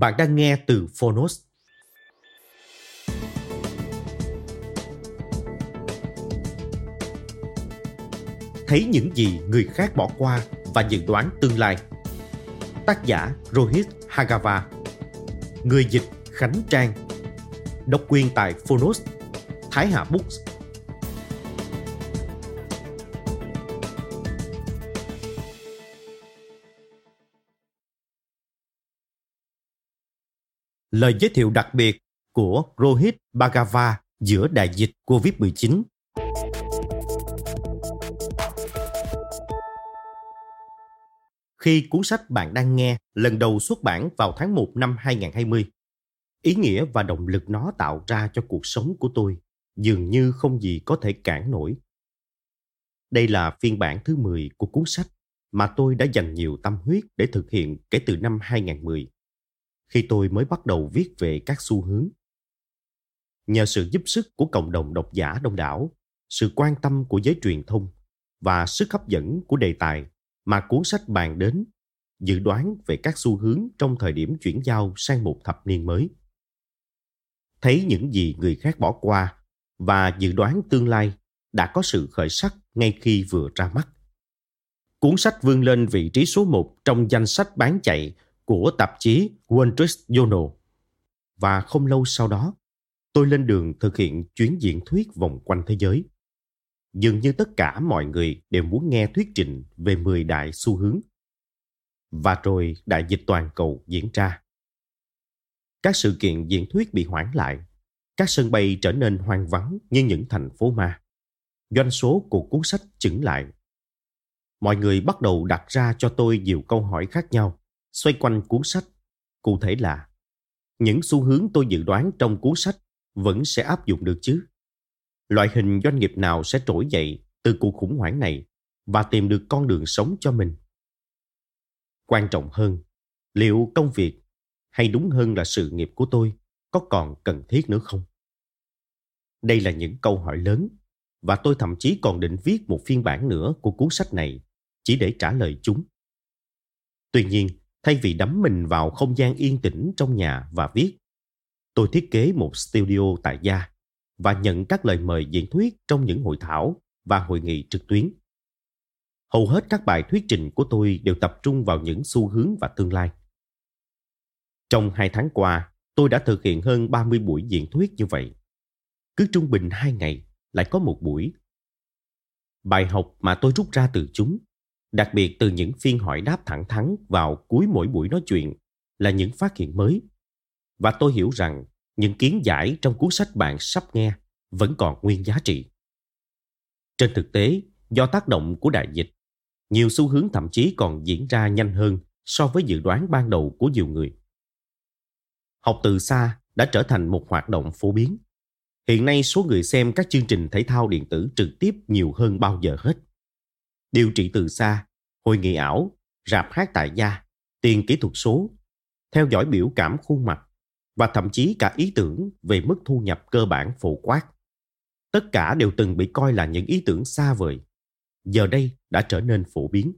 Bạn đang nghe từ Phonos. Thấy những gì người khác bỏ qua và dự đoán tương lai. Tác giả Rohit Hagava Người dịch Khánh Trang Độc quyền tại Phonos, Thái Hà Books lời giới thiệu đặc biệt của Rohit Bhagava giữa đại dịch COVID-19. Khi cuốn sách bạn đang nghe lần đầu xuất bản vào tháng 1 năm 2020, ý nghĩa và động lực nó tạo ra cho cuộc sống của tôi dường như không gì có thể cản nổi. Đây là phiên bản thứ 10 của cuốn sách mà tôi đã dành nhiều tâm huyết để thực hiện kể từ năm 2010 khi tôi mới bắt đầu viết về các xu hướng. Nhờ sự giúp sức của cộng đồng độc giả đông đảo, sự quan tâm của giới truyền thông và sức hấp dẫn của đề tài mà cuốn sách bàn đến dự đoán về các xu hướng trong thời điểm chuyển giao sang một thập niên mới. Thấy những gì người khác bỏ qua và dự đoán tương lai đã có sự khởi sắc ngay khi vừa ra mắt. Cuốn sách vươn lên vị trí số một trong danh sách bán chạy của tạp chí Wall Street Journal. Và không lâu sau đó, tôi lên đường thực hiện chuyến diễn thuyết vòng quanh thế giới. Dường như tất cả mọi người đều muốn nghe thuyết trình về 10 đại xu hướng. Và rồi đại dịch toàn cầu diễn ra. Các sự kiện diễn thuyết bị hoãn lại, các sân bay trở nên hoang vắng như những thành phố ma. Doanh số của cuốn sách chững lại. Mọi người bắt đầu đặt ra cho tôi nhiều câu hỏi khác nhau xoay quanh cuốn sách. Cụ thể là những xu hướng tôi dự đoán trong cuốn sách vẫn sẽ áp dụng được chứ? Loại hình doanh nghiệp nào sẽ trỗi dậy từ cuộc khủng hoảng này và tìm được con đường sống cho mình? Quan trọng hơn, liệu công việc hay đúng hơn là sự nghiệp của tôi có còn cần thiết nữa không? Đây là những câu hỏi lớn và tôi thậm chí còn định viết một phiên bản nữa của cuốn sách này chỉ để trả lời chúng. Tuy nhiên, Thay vì đắm mình vào không gian yên tĩnh trong nhà và viết, tôi thiết kế một studio tại gia và nhận các lời mời diễn thuyết trong những hội thảo và hội nghị trực tuyến. Hầu hết các bài thuyết trình của tôi đều tập trung vào những xu hướng và tương lai. Trong hai tháng qua, tôi đã thực hiện hơn 30 buổi diễn thuyết như vậy. Cứ trung bình hai ngày lại có một buổi. Bài học mà tôi rút ra từ chúng đặc biệt từ những phiên hỏi đáp thẳng thắn vào cuối mỗi buổi nói chuyện là những phát hiện mới. Và tôi hiểu rằng những kiến giải trong cuốn sách bạn sắp nghe vẫn còn nguyên giá trị. Trên thực tế, do tác động của đại dịch, nhiều xu hướng thậm chí còn diễn ra nhanh hơn so với dự đoán ban đầu của nhiều người. Học từ xa đã trở thành một hoạt động phổ biến. Hiện nay số người xem các chương trình thể thao điện tử trực tiếp nhiều hơn bao giờ hết điều trị từ xa, hội nghị ảo, rạp hát tại gia, tiền kỹ thuật số, theo dõi biểu cảm khuôn mặt và thậm chí cả ý tưởng về mức thu nhập cơ bản phổ quát. Tất cả đều từng bị coi là những ý tưởng xa vời. Giờ đây đã trở nên phổ biến.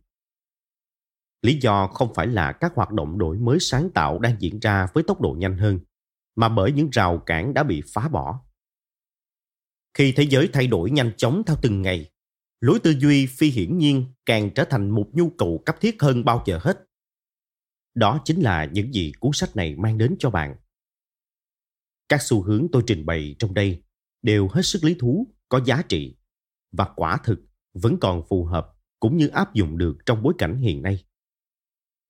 Lý do không phải là các hoạt động đổi mới sáng tạo đang diễn ra với tốc độ nhanh hơn, mà bởi những rào cản đã bị phá bỏ. Khi thế giới thay đổi nhanh chóng theo từng ngày lối tư duy phi hiển nhiên càng trở thành một nhu cầu cấp thiết hơn bao giờ hết. Đó chính là những gì cuốn sách này mang đến cho bạn. Các xu hướng tôi trình bày trong đây đều hết sức lý thú, có giá trị và quả thực vẫn còn phù hợp cũng như áp dụng được trong bối cảnh hiện nay.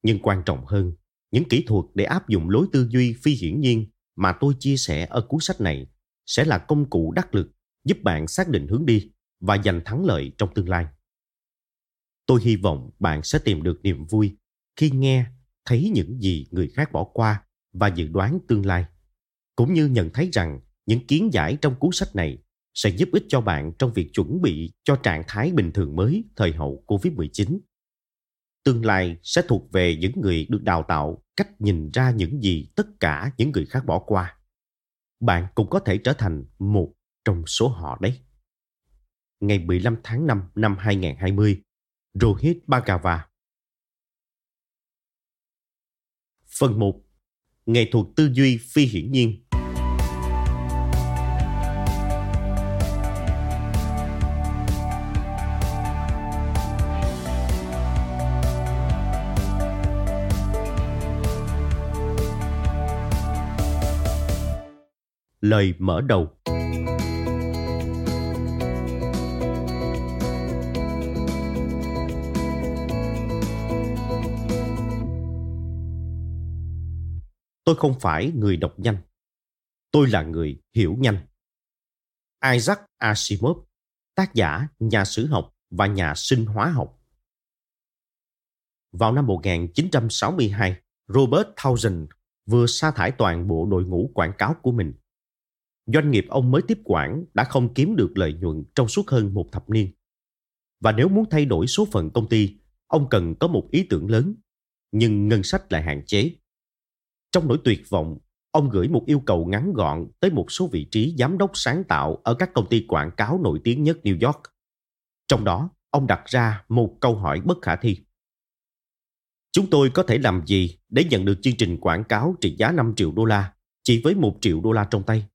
Nhưng quan trọng hơn, những kỹ thuật để áp dụng lối tư duy phi hiển nhiên mà tôi chia sẻ ở cuốn sách này sẽ là công cụ đắc lực giúp bạn xác định hướng đi và giành thắng lợi trong tương lai. Tôi hy vọng bạn sẽ tìm được niềm vui khi nghe thấy những gì người khác bỏ qua và dự đoán tương lai, cũng như nhận thấy rằng những kiến giải trong cuốn sách này sẽ giúp ích cho bạn trong việc chuẩn bị cho trạng thái bình thường mới thời hậu Covid-19. Tương lai sẽ thuộc về những người được đào tạo cách nhìn ra những gì tất cả những người khác bỏ qua. Bạn cũng có thể trở thành một trong số họ đấy. Ngày 15 tháng 5 năm 2020, Rohit Bhagava Phần 1. Nghệ thuật tư duy phi hiển nhiên Lời mở đầu Tôi không phải người đọc nhanh. Tôi là người hiểu nhanh. Isaac Asimov, tác giả, nhà sử học và nhà sinh hóa học. Vào năm 1962, Robert Townsend vừa sa thải toàn bộ đội ngũ quảng cáo của mình. Doanh nghiệp ông mới tiếp quản đã không kiếm được lợi nhuận trong suốt hơn một thập niên. Và nếu muốn thay đổi số phận công ty, ông cần có một ý tưởng lớn, nhưng ngân sách lại hạn chế. Trong nỗi tuyệt vọng, ông gửi một yêu cầu ngắn gọn tới một số vị trí giám đốc sáng tạo ở các công ty quảng cáo nổi tiếng nhất New York. Trong đó, ông đặt ra một câu hỏi bất khả thi. Chúng tôi có thể làm gì để nhận được chương trình quảng cáo trị giá 5 triệu đô la chỉ với 1 triệu đô la trong tay?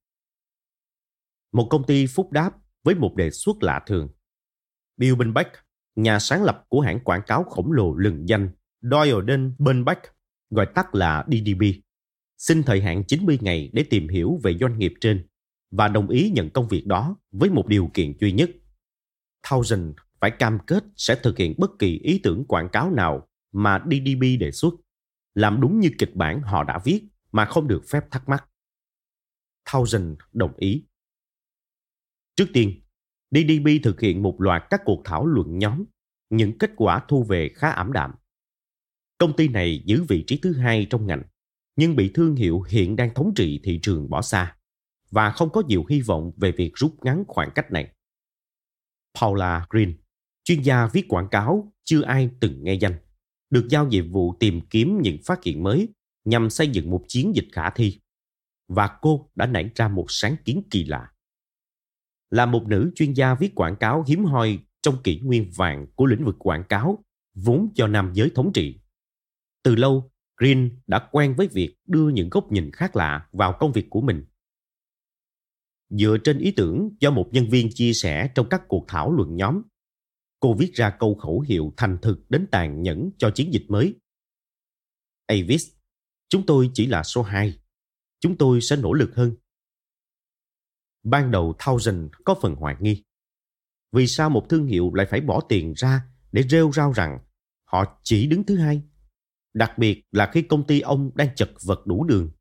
Một công ty phúc đáp với một đề xuất lạ thường. Bill Benbeck, nhà sáng lập của hãng quảng cáo khổng lồ lừng danh Doyle Benbeck, gọi tắt là DDB, xin thời hạn 90 ngày để tìm hiểu về doanh nghiệp trên và đồng ý nhận công việc đó với một điều kiện duy nhất. Thousand phải cam kết sẽ thực hiện bất kỳ ý tưởng quảng cáo nào mà DDB đề xuất, làm đúng như kịch bản họ đã viết mà không được phép thắc mắc. Thousand đồng ý. Trước tiên, DDB thực hiện một loạt các cuộc thảo luận nhóm, những kết quả thu về khá ảm đạm. Công ty này giữ vị trí thứ hai trong ngành, nhưng bị thương hiệu hiện đang thống trị thị trường bỏ xa và không có nhiều hy vọng về việc rút ngắn khoảng cách này. Paula Green, chuyên gia viết quảng cáo chưa ai từng nghe danh, được giao nhiệm vụ tìm kiếm những phát hiện mới nhằm xây dựng một chiến dịch khả thi. Và cô đã nảy ra một sáng kiến kỳ lạ. Là một nữ chuyên gia viết quảng cáo hiếm hoi trong kỷ nguyên vàng của lĩnh vực quảng cáo, vốn cho nam giới thống trị. Từ lâu, Green đã quen với việc đưa những góc nhìn khác lạ vào công việc của mình. Dựa trên ý tưởng do một nhân viên chia sẻ trong các cuộc thảo luận nhóm, cô viết ra câu khẩu hiệu thành thực đến tàn nhẫn cho chiến dịch mới. Avis, chúng tôi chỉ là số 2. Chúng tôi sẽ nỗ lực hơn. Ban đầu Thousand có phần hoài nghi. Vì sao một thương hiệu lại phải bỏ tiền ra để rêu rao rằng họ chỉ đứng thứ hai đặc biệt là khi công ty ông đang chật vật đủ đường.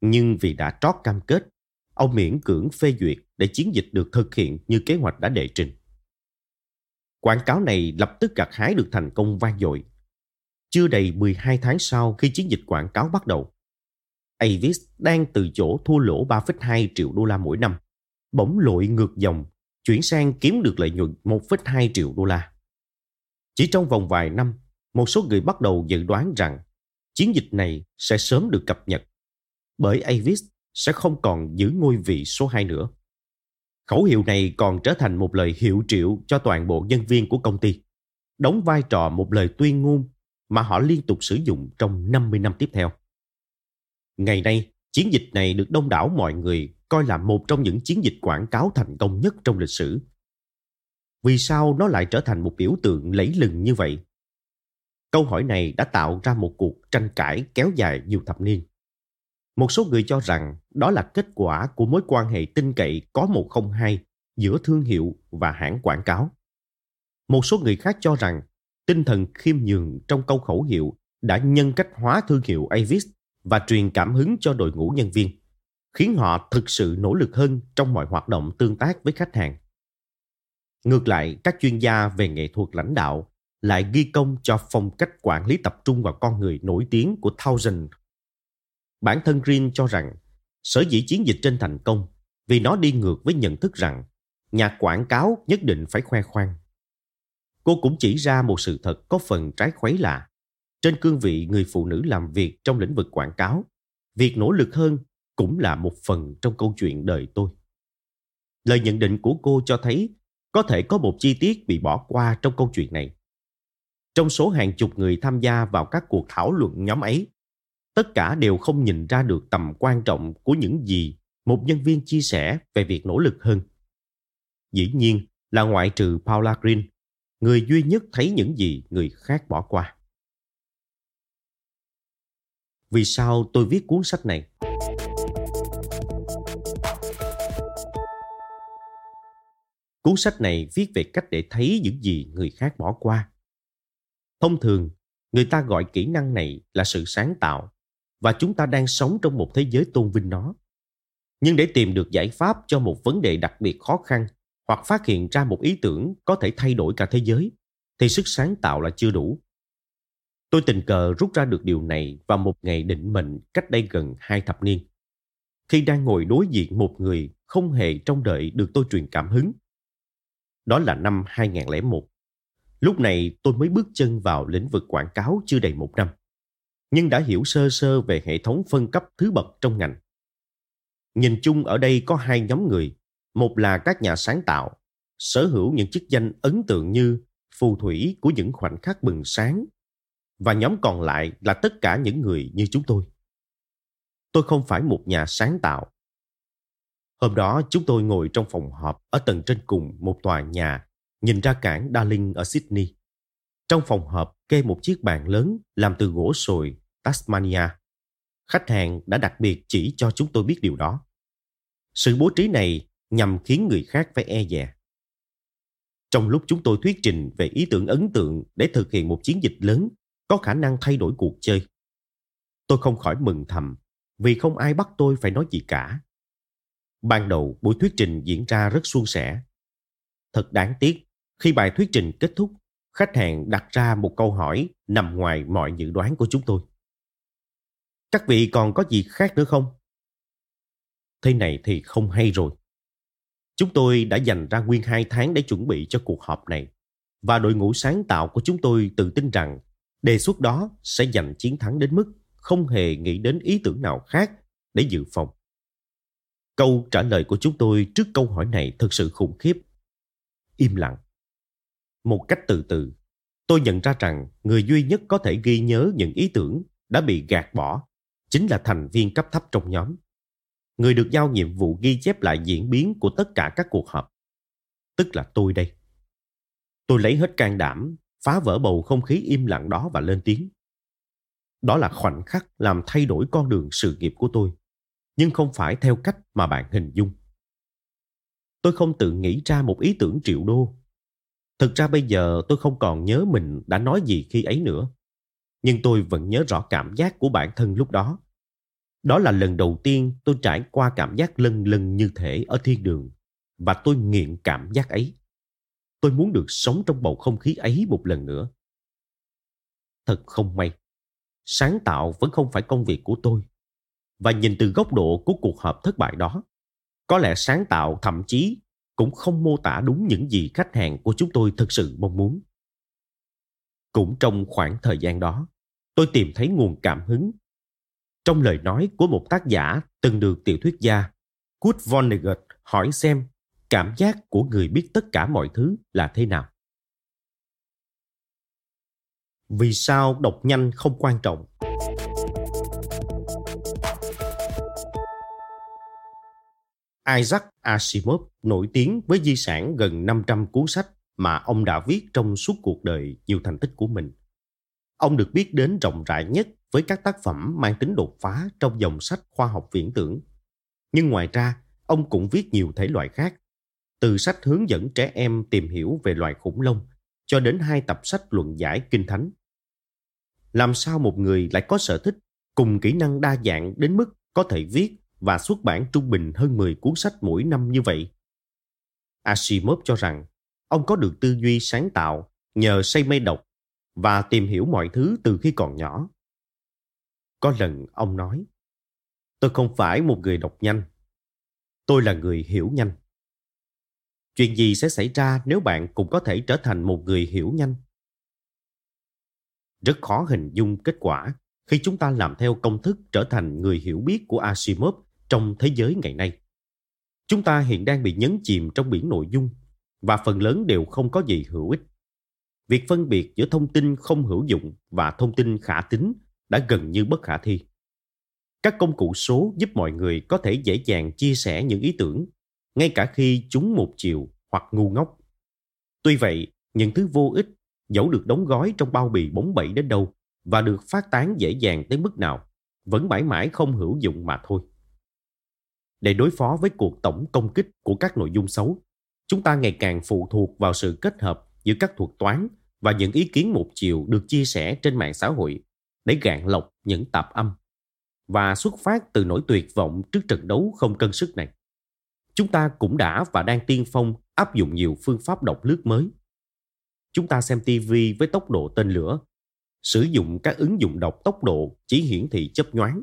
Nhưng vì đã trót cam kết, ông miễn cưỡng phê duyệt để chiến dịch được thực hiện như kế hoạch đã đệ trình. Quảng cáo này lập tức gặt hái được thành công vang dội. Chưa đầy 12 tháng sau khi chiến dịch quảng cáo bắt đầu, Avis đang từ chỗ thua lỗ 3,2 triệu đô la mỗi năm, bỗng lội ngược dòng, chuyển sang kiếm được lợi nhuận 1,2 triệu đô la. Chỉ trong vòng vài năm, một số người bắt đầu dự đoán rằng chiến dịch này sẽ sớm được cập nhật bởi Avis sẽ không còn giữ ngôi vị số 2 nữa. Khẩu hiệu này còn trở thành một lời hiệu triệu cho toàn bộ nhân viên của công ty, đóng vai trò một lời tuyên ngôn mà họ liên tục sử dụng trong 50 năm tiếp theo. Ngày nay, chiến dịch này được đông đảo mọi người coi là một trong những chiến dịch quảng cáo thành công nhất trong lịch sử. Vì sao nó lại trở thành một biểu tượng lẫy lừng như vậy? Câu hỏi này đã tạo ra một cuộc tranh cãi kéo dài nhiều thập niên. Một số người cho rằng đó là kết quả của mối quan hệ tin cậy có một không hai giữa thương hiệu và hãng quảng cáo. Một số người khác cho rằng tinh thần khiêm nhường trong câu khẩu hiệu đã nhân cách hóa thương hiệu Avis và truyền cảm hứng cho đội ngũ nhân viên, khiến họ thực sự nỗ lực hơn trong mọi hoạt động tương tác với khách hàng. Ngược lại, các chuyên gia về nghệ thuật lãnh đạo lại ghi công cho phong cách quản lý tập trung vào con người nổi tiếng của Thousand. Bản thân Green cho rằng sở dĩ chiến dịch trên thành công vì nó đi ngược với nhận thức rằng nhà quảng cáo nhất định phải khoe khoang. Cô cũng chỉ ra một sự thật có phần trái khuấy lạ. Trên cương vị người phụ nữ làm việc trong lĩnh vực quảng cáo, việc nỗ lực hơn cũng là một phần trong câu chuyện đời tôi. Lời nhận định của cô cho thấy có thể có một chi tiết bị bỏ qua trong câu chuyện này. Trong số hàng chục người tham gia vào các cuộc thảo luận nhóm ấy, tất cả đều không nhìn ra được tầm quan trọng của những gì một nhân viên chia sẻ về việc nỗ lực hơn. Dĩ nhiên là ngoại trừ Paula Green, người duy nhất thấy những gì người khác bỏ qua. Vì sao tôi viết cuốn sách này? Cuốn sách này viết về cách để thấy những gì người khác bỏ qua. Thông thường, người ta gọi kỹ năng này là sự sáng tạo và chúng ta đang sống trong một thế giới tôn vinh nó. Nhưng để tìm được giải pháp cho một vấn đề đặc biệt khó khăn hoặc phát hiện ra một ý tưởng có thể thay đổi cả thế giới, thì sức sáng tạo là chưa đủ. Tôi tình cờ rút ra được điều này vào một ngày định mệnh cách đây gần hai thập niên. Khi đang ngồi đối diện một người không hề trông đợi được tôi truyền cảm hứng. Đó là năm 2001. Lúc này tôi mới bước chân vào lĩnh vực quảng cáo chưa đầy một năm, nhưng đã hiểu sơ sơ về hệ thống phân cấp thứ bậc trong ngành. Nhìn chung ở đây có hai nhóm người, một là các nhà sáng tạo, sở hữu những chức danh ấn tượng như phù thủy của những khoảnh khắc bừng sáng, và nhóm còn lại là tất cả những người như chúng tôi. Tôi không phải một nhà sáng tạo. Hôm đó chúng tôi ngồi trong phòng họp ở tầng trên cùng một tòa nhà nhìn ra cảng Darling ở Sydney. Trong phòng họp kê một chiếc bàn lớn làm từ gỗ sồi Tasmania. Khách hàng đã đặc biệt chỉ cho chúng tôi biết điều đó. Sự bố trí này nhằm khiến người khác phải e dè. Trong lúc chúng tôi thuyết trình về ý tưởng ấn tượng để thực hiện một chiến dịch lớn có khả năng thay đổi cuộc chơi, tôi không khỏi mừng thầm vì không ai bắt tôi phải nói gì cả. Ban đầu buổi thuyết trình diễn ra rất suôn sẻ. Thật đáng tiếc khi bài thuyết trình kết thúc, khách hàng đặt ra một câu hỏi nằm ngoài mọi dự đoán của chúng tôi. Các vị còn có gì khác nữa không? Thế này thì không hay rồi. Chúng tôi đã dành ra nguyên hai tháng để chuẩn bị cho cuộc họp này và đội ngũ sáng tạo của chúng tôi tự tin rằng đề xuất đó sẽ giành chiến thắng đến mức không hề nghĩ đến ý tưởng nào khác để dự phòng. Câu trả lời của chúng tôi trước câu hỏi này thật sự khủng khiếp. Im lặng. Một cách từ từ, tôi nhận ra rằng người duy nhất có thể ghi nhớ những ý tưởng đã bị gạt bỏ chính là thành viên cấp thấp trong nhóm. Người được giao nhiệm vụ ghi chép lại diễn biến của tất cả các cuộc họp. Tức là tôi đây. Tôi lấy hết can đảm, phá vỡ bầu không khí im lặng đó và lên tiếng. Đó là khoảnh khắc làm thay đổi con đường sự nghiệp của tôi, nhưng không phải theo cách mà bạn hình dung. Tôi không tự nghĩ ra một ý tưởng triệu đô Thực ra bây giờ tôi không còn nhớ mình đã nói gì khi ấy nữa. Nhưng tôi vẫn nhớ rõ cảm giác của bản thân lúc đó. Đó là lần đầu tiên tôi trải qua cảm giác lân lân như thể ở thiên đường. Và tôi nghiện cảm giác ấy. Tôi muốn được sống trong bầu không khí ấy một lần nữa. Thật không may. Sáng tạo vẫn không phải công việc của tôi. Và nhìn từ góc độ của cuộc họp thất bại đó, có lẽ sáng tạo thậm chí cũng không mô tả đúng những gì khách hàng của chúng tôi thực sự mong muốn. Cũng trong khoảng thời gian đó, tôi tìm thấy nguồn cảm hứng trong lời nói của một tác giả từng được tiểu thuyết gia Kurt Vonnegut hỏi xem cảm giác của người biết tất cả mọi thứ là thế nào. Vì sao đọc nhanh không quan trọng? Isaac Asimov nổi tiếng với di sản gần 500 cuốn sách mà ông đã viết trong suốt cuộc đời nhiều thành tích của mình. Ông được biết đến rộng rãi nhất với các tác phẩm mang tính đột phá trong dòng sách khoa học viễn tưởng. Nhưng ngoài ra, ông cũng viết nhiều thể loại khác, từ sách hướng dẫn trẻ em tìm hiểu về loài khủng long cho đến hai tập sách luận giải kinh thánh. Làm sao một người lại có sở thích cùng kỹ năng đa dạng đến mức có thể viết và xuất bản trung bình hơn 10 cuốn sách mỗi năm như vậy? Asimov cho rằng ông có được tư duy sáng tạo nhờ say mê đọc và tìm hiểu mọi thứ từ khi còn nhỏ. Có lần ông nói, tôi không phải một người đọc nhanh, tôi là người hiểu nhanh. Chuyện gì sẽ xảy ra nếu bạn cũng có thể trở thành một người hiểu nhanh? Rất khó hình dung kết quả khi chúng ta làm theo công thức trở thành người hiểu biết của Asimov trong thế giới ngày nay. Chúng ta hiện đang bị nhấn chìm trong biển nội dung và phần lớn đều không có gì hữu ích. Việc phân biệt giữa thông tin không hữu dụng và thông tin khả tính đã gần như bất khả thi. Các công cụ số giúp mọi người có thể dễ dàng chia sẻ những ý tưởng, ngay cả khi chúng một chiều hoặc ngu ngốc. Tuy vậy, những thứ vô ích, dẫu được đóng gói trong bao bì bóng bẩy đến đâu và được phát tán dễ dàng tới mức nào, vẫn mãi mãi không hữu dụng mà thôi. Để đối phó với cuộc tổng công kích của các nội dung xấu, chúng ta ngày càng phụ thuộc vào sự kết hợp giữa các thuật toán và những ý kiến một chiều được chia sẻ trên mạng xã hội để gạn lọc những tạp âm và xuất phát từ nỗi tuyệt vọng trước trận đấu không cân sức này. Chúng ta cũng đã và đang tiên phong áp dụng nhiều phương pháp đọc lướt mới. Chúng ta xem TV với tốc độ tên lửa, sử dụng các ứng dụng đọc tốc độ chỉ hiển thị chấp nhoáng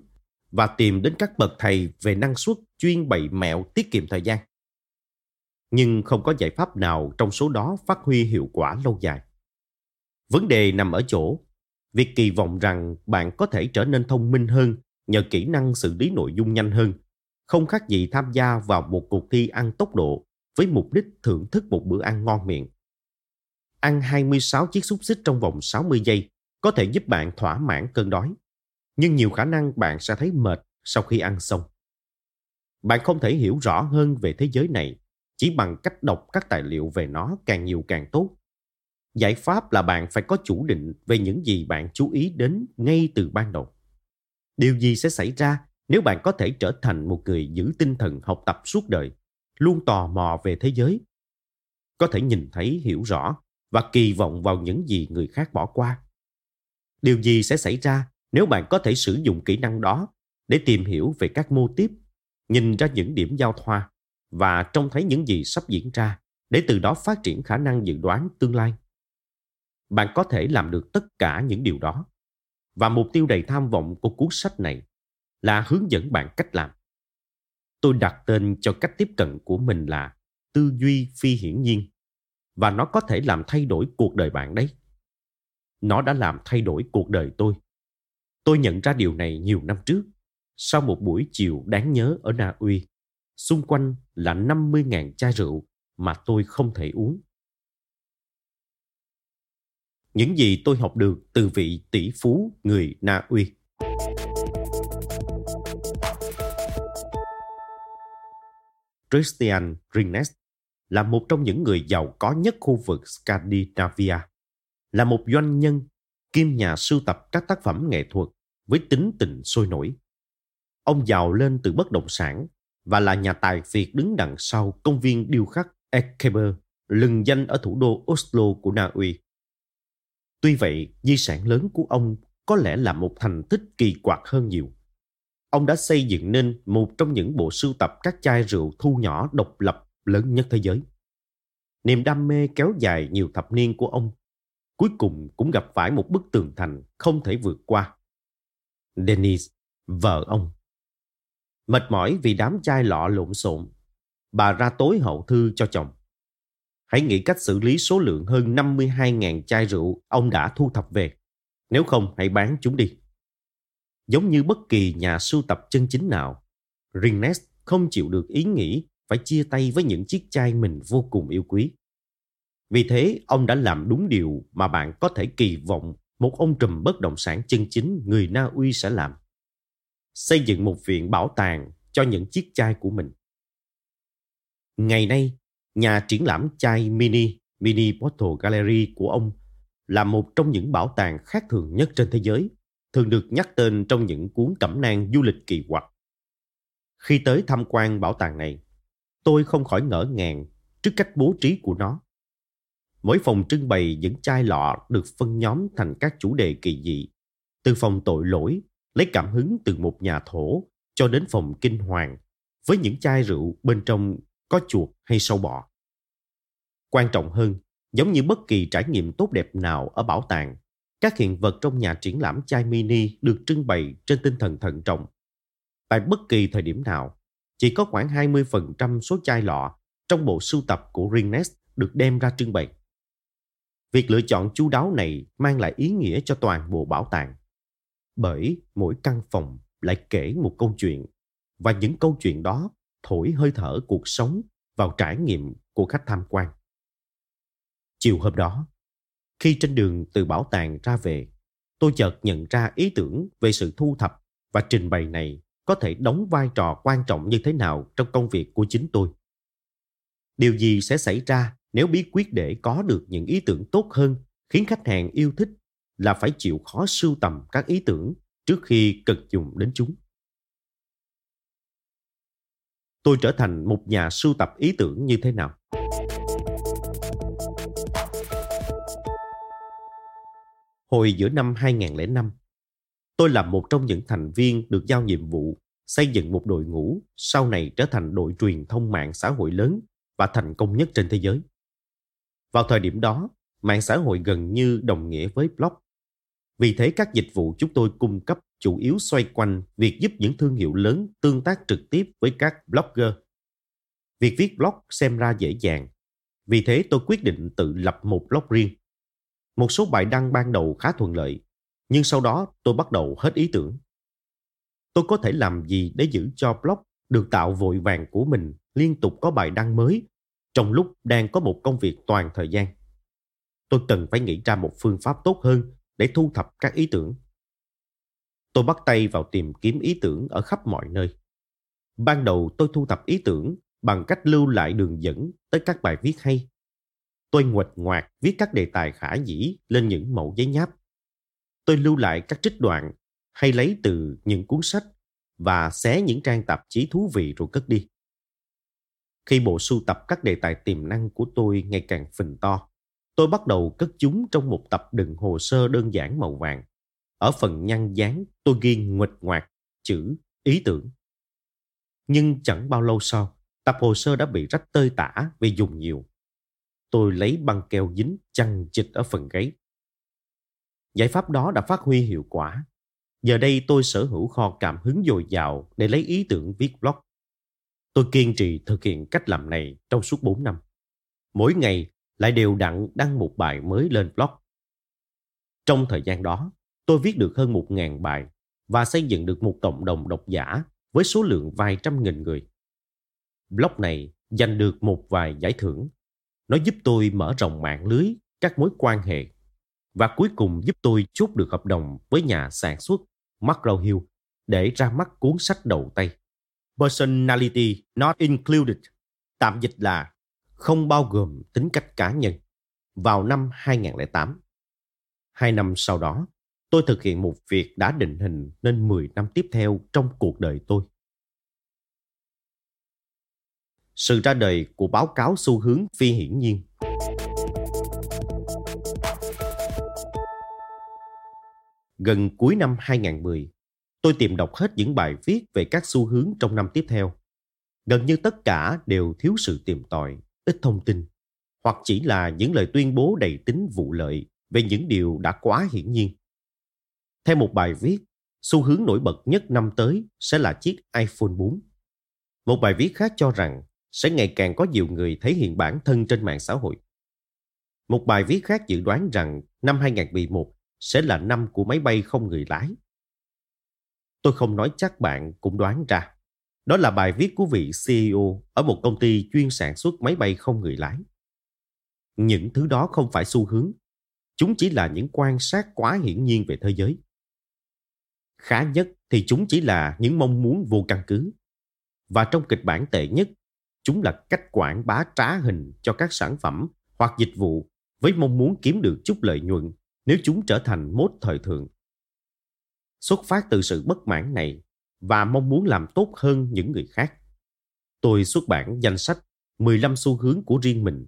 và tìm đến các bậc thầy về năng suất chuyên bày mẹo tiết kiệm thời gian. Nhưng không có giải pháp nào trong số đó phát huy hiệu quả lâu dài. Vấn đề nằm ở chỗ, việc kỳ vọng rằng bạn có thể trở nên thông minh hơn nhờ kỹ năng xử lý nội dung nhanh hơn, không khác gì tham gia vào một cuộc thi ăn tốc độ với mục đích thưởng thức một bữa ăn ngon miệng. Ăn 26 chiếc xúc xích trong vòng 60 giây có thể giúp bạn thỏa mãn cơn đói, nhưng nhiều khả năng bạn sẽ thấy mệt sau khi ăn xong. Bạn không thể hiểu rõ hơn về thế giới này chỉ bằng cách đọc các tài liệu về nó càng nhiều càng tốt. Giải pháp là bạn phải có chủ định về những gì bạn chú ý đến ngay từ ban đầu. Điều gì sẽ xảy ra nếu bạn có thể trở thành một người giữ tinh thần học tập suốt đời, luôn tò mò về thế giới? Có thể nhìn thấy, hiểu rõ và kỳ vọng vào những gì người khác bỏ qua. Điều gì sẽ xảy ra nếu bạn có thể sử dụng kỹ năng đó để tìm hiểu về các mô tiếp, nhìn ra những điểm giao thoa và trông thấy những gì sắp diễn ra để từ đó phát triển khả năng dự đoán tương lai. Bạn có thể làm được tất cả những điều đó. Và mục tiêu đầy tham vọng của cuốn sách này là hướng dẫn bạn cách làm. Tôi đặt tên cho cách tiếp cận của mình là tư duy phi hiển nhiên và nó có thể làm thay đổi cuộc đời bạn đấy. Nó đã làm thay đổi cuộc đời tôi. Tôi nhận ra điều này nhiều năm trước sau một buổi chiều đáng nhớ ở Na Uy. Xung quanh là 50.000 chai rượu mà tôi không thể uống. Những gì tôi học được từ vị tỷ phú người Na Uy. Christian Ringnes là một trong những người giàu có nhất khu vực Scandinavia, là một doanh nhân kiêm nhà sưu tập các tác phẩm nghệ thuật với tính tình sôi nổi. Ông giàu lên từ bất động sản và là nhà tài phiệt đứng đằng sau công viên điêu khắc Ekeber, lừng danh ở thủ đô Oslo của Na Uy. Tuy vậy, di sản lớn của ông có lẽ là một thành tích kỳ quặc hơn nhiều. Ông đã xây dựng nên một trong những bộ sưu tập các chai rượu thu nhỏ độc lập lớn nhất thế giới. Niềm đam mê kéo dài nhiều thập niên của ông cuối cùng cũng gặp phải một bức tường thành không thể vượt qua. Denise, vợ ông. Mệt mỏi vì đám chai lọ lộn xộn, bà ra tối hậu thư cho chồng. Hãy nghĩ cách xử lý số lượng hơn 52.000 chai rượu ông đã thu thập về. Nếu không, hãy bán chúng đi. Giống như bất kỳ nhà sưu tập chân chính nào, Ringnes không chịu được ý nghĩ phải chia tay với những chiếc chai mình vô cùng yêu quý. Vì thế, ông đã làm đúng điều mà bạn có thể kỳ vọng một ông trùm bất động sản chân chính người Na Uy sẽ làm. Xây dựng một viện bảo tàng cho những chiếc chai của mình. Ngày nay, nhà triển lãm chai mini Mini Portal Gallery của ông là một trong những bảo tàng khác thường nhất trên thế giới, thường được nhắc tên trong những cuốn cẩm nang du lịch kỳ quặc. Khi tới tham quan bảo tàng này, tôi không khỏi ngỡ ngàng trước cách bố trí của nó. Mỗi phòng trưng bày những chai lọ được phân nhóm thành các chủ đề kỳ dị, từ phòng tội lỗi, lấy cảm hứng từ một nhà thổ, cho đến phòng kinh hoàng, với những chai rượu bên trong có chuột hay sâu bọ. Quan trọng hơn, giống như bất kỳ trải nghiệm tốt đẹp nào ở bảo tàng, các hiện vật trong nhà triển lãm chai mini được trưng bày trên tinh thần thận trọng. Tại bất kỳ thời điểm nào, chỉ có khoảng 20% số chai lọ trong bộ sưu tập của Ringnes được đem ra trưng bày. Việc lựa chọn chu đáo này mang lại ý nghĩa cho toàn bộ bảo tàng. Bởi mỗi căn phòng lại kể một câu chuyện và những câu chuyện đó thổi hơi thở cuộc sống vào trải nghiệm của khách tham quan. Chiều hôm đó, khi trên đường từ bảo tàng ra về, tôi chợt nhận ra ý tưởng về sự thu thập và trình bày này có thể đóng vai trò quan trọng như thế nào trong công việc của chính tôi. Điều gì sẽ xảy ra nếu bí quyết để có được những ý tưởng tốt hơn khiến khách hàng yêu thích là phải chịu khó sưu tầm các ý tưởng trước khi cần dùng đến chúng. Tôi trở thành một nhà sưu tập ý tưởng như thế nào? Hồi giữa năm 2005, tôi là một trong những thành viên được giao nhiệm vụ xây dựng một đội ngũ sau này trở thành đội truyền thông mạng xã hội lớn và thành công nhất trên thế giới. Vào thời điểm đó, mạng xã hội gần như đồng nghĩa với blog. Vì thế các dịch vụ chúng tôi cung cấp chủ yếu xoay quanh việc giúp những thương hiệu lớn tương tác trực tiếp với các blogger. Việc viết blog xem ra dễ dàng. Vì thế tôi quyết định tự lập một blog riêng. Một số bài đăng ban đầu khá thuận lợi, nhưng sau đó tôi bắt đầu hết ý tưởng. Tôi có thể làm gì để giữ cho blog được tạo vội vàng của mình liên tục có bài đăng mới trong lúc đang có một công việc toàn thời gian. Tôi cần phải nghĩ ra một phương pháp tốt hơn để thu thập các ý tưởng. Tôi bắt tay vào tìm kiếm ý tưởng ở khắp mọi nơi. Ban đầu tôi thu thập ý tưởng bằng cách lưu lại đường dẫn tới các bài viết hay. Tôi nguệch ngoạc viết các đề tài khả dĩ lên những mẫu giấy nháp. Tôi lưu lại các trích đoạn hay lấy từ những cuốn sách và xé những trang tạp chí thú vị rồi cất đi. Khi bộ sưu tập các đề tài tiềm năng của tôi ngày càng phình to, tôi bắt đầu cất chúng trong một tập đựng hồ sơ đơn giản màu vàng. Ở phần nhăn dán, tôi ghi nguệch ngoạc chữ ý tưởng. Nhưng chẳng bao lâu sau, tập hồ sơ đã bị rách tơi tả vì dùng nhiều. Tôi lấy băng keo dính chằng chịch ở phần gáy. Giải pháp đó đã phát huy hiệu quả. Giờ đây tôi sở hữu kho cảm hứng dồi dào để lấy ý tưởng viết blog. Tôi kiên trì thực hiện cách làm này trong suốt 4 năm. Mỗi ngày lại đều đặn đăng một bài mới lên blog. Trong thời gian đó, tôi viết được hơn 1.000 bài và xây dựng được một cộng đồng độc giả với số lượng vài trăm nghìn người. Blog này giành được một vài giải thưởng. Nó giúp tôi mở rộng mạng lưới các mối quan hệ và cuối cùng giúp tôi chốt được hợp đồng với nhà sản xuất McGraw Hill để ra mắt cuốn sách đầu tay. Personality Not Included, tạm dịch là không bao gồm tính cách cá nhân, vào năm 2008. Hai năm sau đó, tôi thực hiện một việc đã định hình nên 10 năm tiếp theo trong cuộc đời tôi. Sự ra đời của báo cáo xu hướng phi hiển nhiên Gần cuối năm 2010, tôi tìm đọc hết những bài viết về các xu hướng trong năm tiếp theo. Gần như tất cả đều thiếu sự tìm tòi, ít thông tin, hoặc chỉ là những lời tuyên bố đầy tính vụ lợi về những điều đã quá hiển nhiên. Theo một bài viết, xu hướng nổi bật nhất năm tới sẽ là chiếc iPhone 4. Một bài viết khác cho rằng sẽ ngày càng có nhiều người thể hiện bản thân trên mạng xã hội. Một bài viết khác dự đoán rằng năm 2011 sẽ là năm của máy bay không người lái. Tôi không nói chắc bạn cũng đoán ra. Đó là bài viết của vị CEO ở một công ty chuyên sản xuất máy bay không người lái. Những thứ đó không phải xu hướng. Chúng chỉ là những quan sát quá hiển nhiên về thế giới. Khá nhất thì chúng chỉ là những mong muốn vô căn cứ. Và trong kịch bản tệ nhất, chúng là cách quảng bá trá hình cho các sản phẩm hoặc dịch vụ với mong muốn kiếm được chút lợi nhuận nếu chúng trở thành mốt thời thượng. Xuất phát từ sự bất mãn này và mong muốn làm tốt hơn những người khác, tôi xuất bản danh sách 15 xu hướng của riêng mình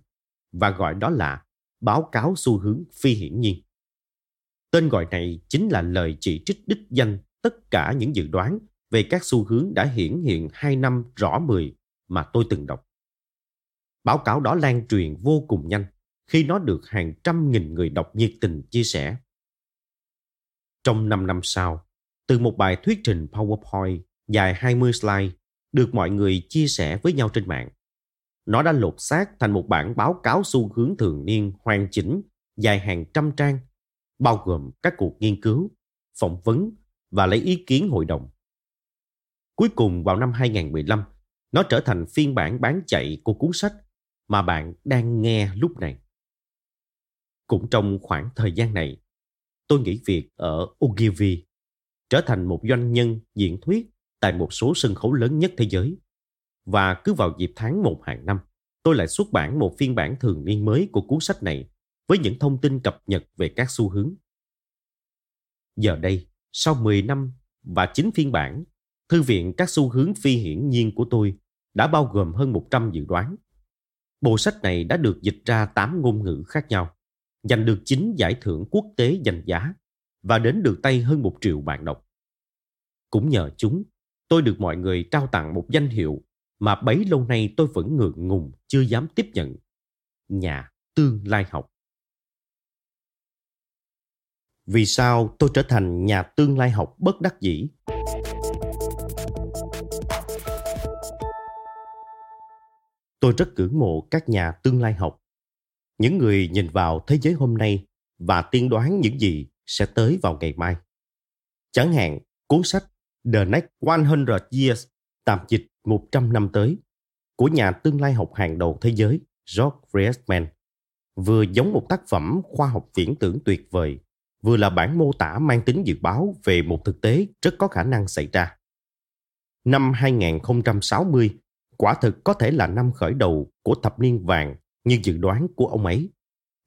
và gọi đó là báo cáo xu hướng phi hiển nhiên. Tên gọi này chính là lời chỉ trích đích danh tất cả những dự đoán về các xu hướng đã hiển hiện hai năm rõ mười mà tôi từng đọc. Báo cáo đó lan truyền vô cùng nhanh khi nó được hàng trăm nghìn người đọc nhiệt tình chia sẻ. Trong 5 năm sau, từ một bài thuyết trình PowerPoint dài 20 slide được mọi người chia sẻ với nhau trên mạng. Nó đã lột xác thành một bản báo cáo xu hướng thường niên hoàn chỉnh dài hàng trăm trang, bao gồm các cuộc nghiên cứu, phỏng vấn và lấy ý kiến hội đồng. Cuối cùng vào năm 2015, nó trở thành phiên bản bán chạy của cuốn sách mà bạn đang nghe lúc này. Cũng trong khoảng thời gian này, tôi nghỉ việc ở Ogilvy, trở thành một doanh nhân diễn thuyết tại một số sân khấu lớn nhất thế giới. Và cứ vào dịp tháng 1 hàng năm, tôi lại xuất bản một phiên bản thường niên mới của cuốn sách này với những thông tin cập nhật về các xu hướng. Giờ đây, sau 10 năm và 9 phiên bản, Thư viện các xu hướng phi hiển nhiên của tôi đã bao gồm hơn 100 dự đoán. Bộ sách này đã được dịch ra 8 ngôn ngữ khác nhau, giành được 9 giải thưởng quốc tế danh giá và đến được tay hơn một triệu bạn đọc. Cũng nhờ chúng, tôi được mọi người trao tặng một danh hiệu mà bấy lâu nay tôi vẫn ngượng ngùng chưa dám tiếp nhận. Nhà tương lai học. Vì sao tôi trở thành nhà tương lai học bất đắc dĩ? Tôi rất ngưỡng mộ các nhà tương lai học. Những người nhìn vào thế giới hôm nay và tiên đoán những gì sẽ tới vào ngày mai. Chẳng hạn, cuốn sách The Next 100 Years, tạm dịch 100 năm tới, của nhà tương lai học hàng đầu thế giới George Friedman, vừa giống một tác phẩm khoa học viễn tưởng tuyệt vời, vừa là bản mô tả mang tính dự báo về một thực tế rất có khả năng xảy ra. Năm 2060 quả thực có thể là năm khởi đầu của thập niên vàng như dự đoán của ông ấy.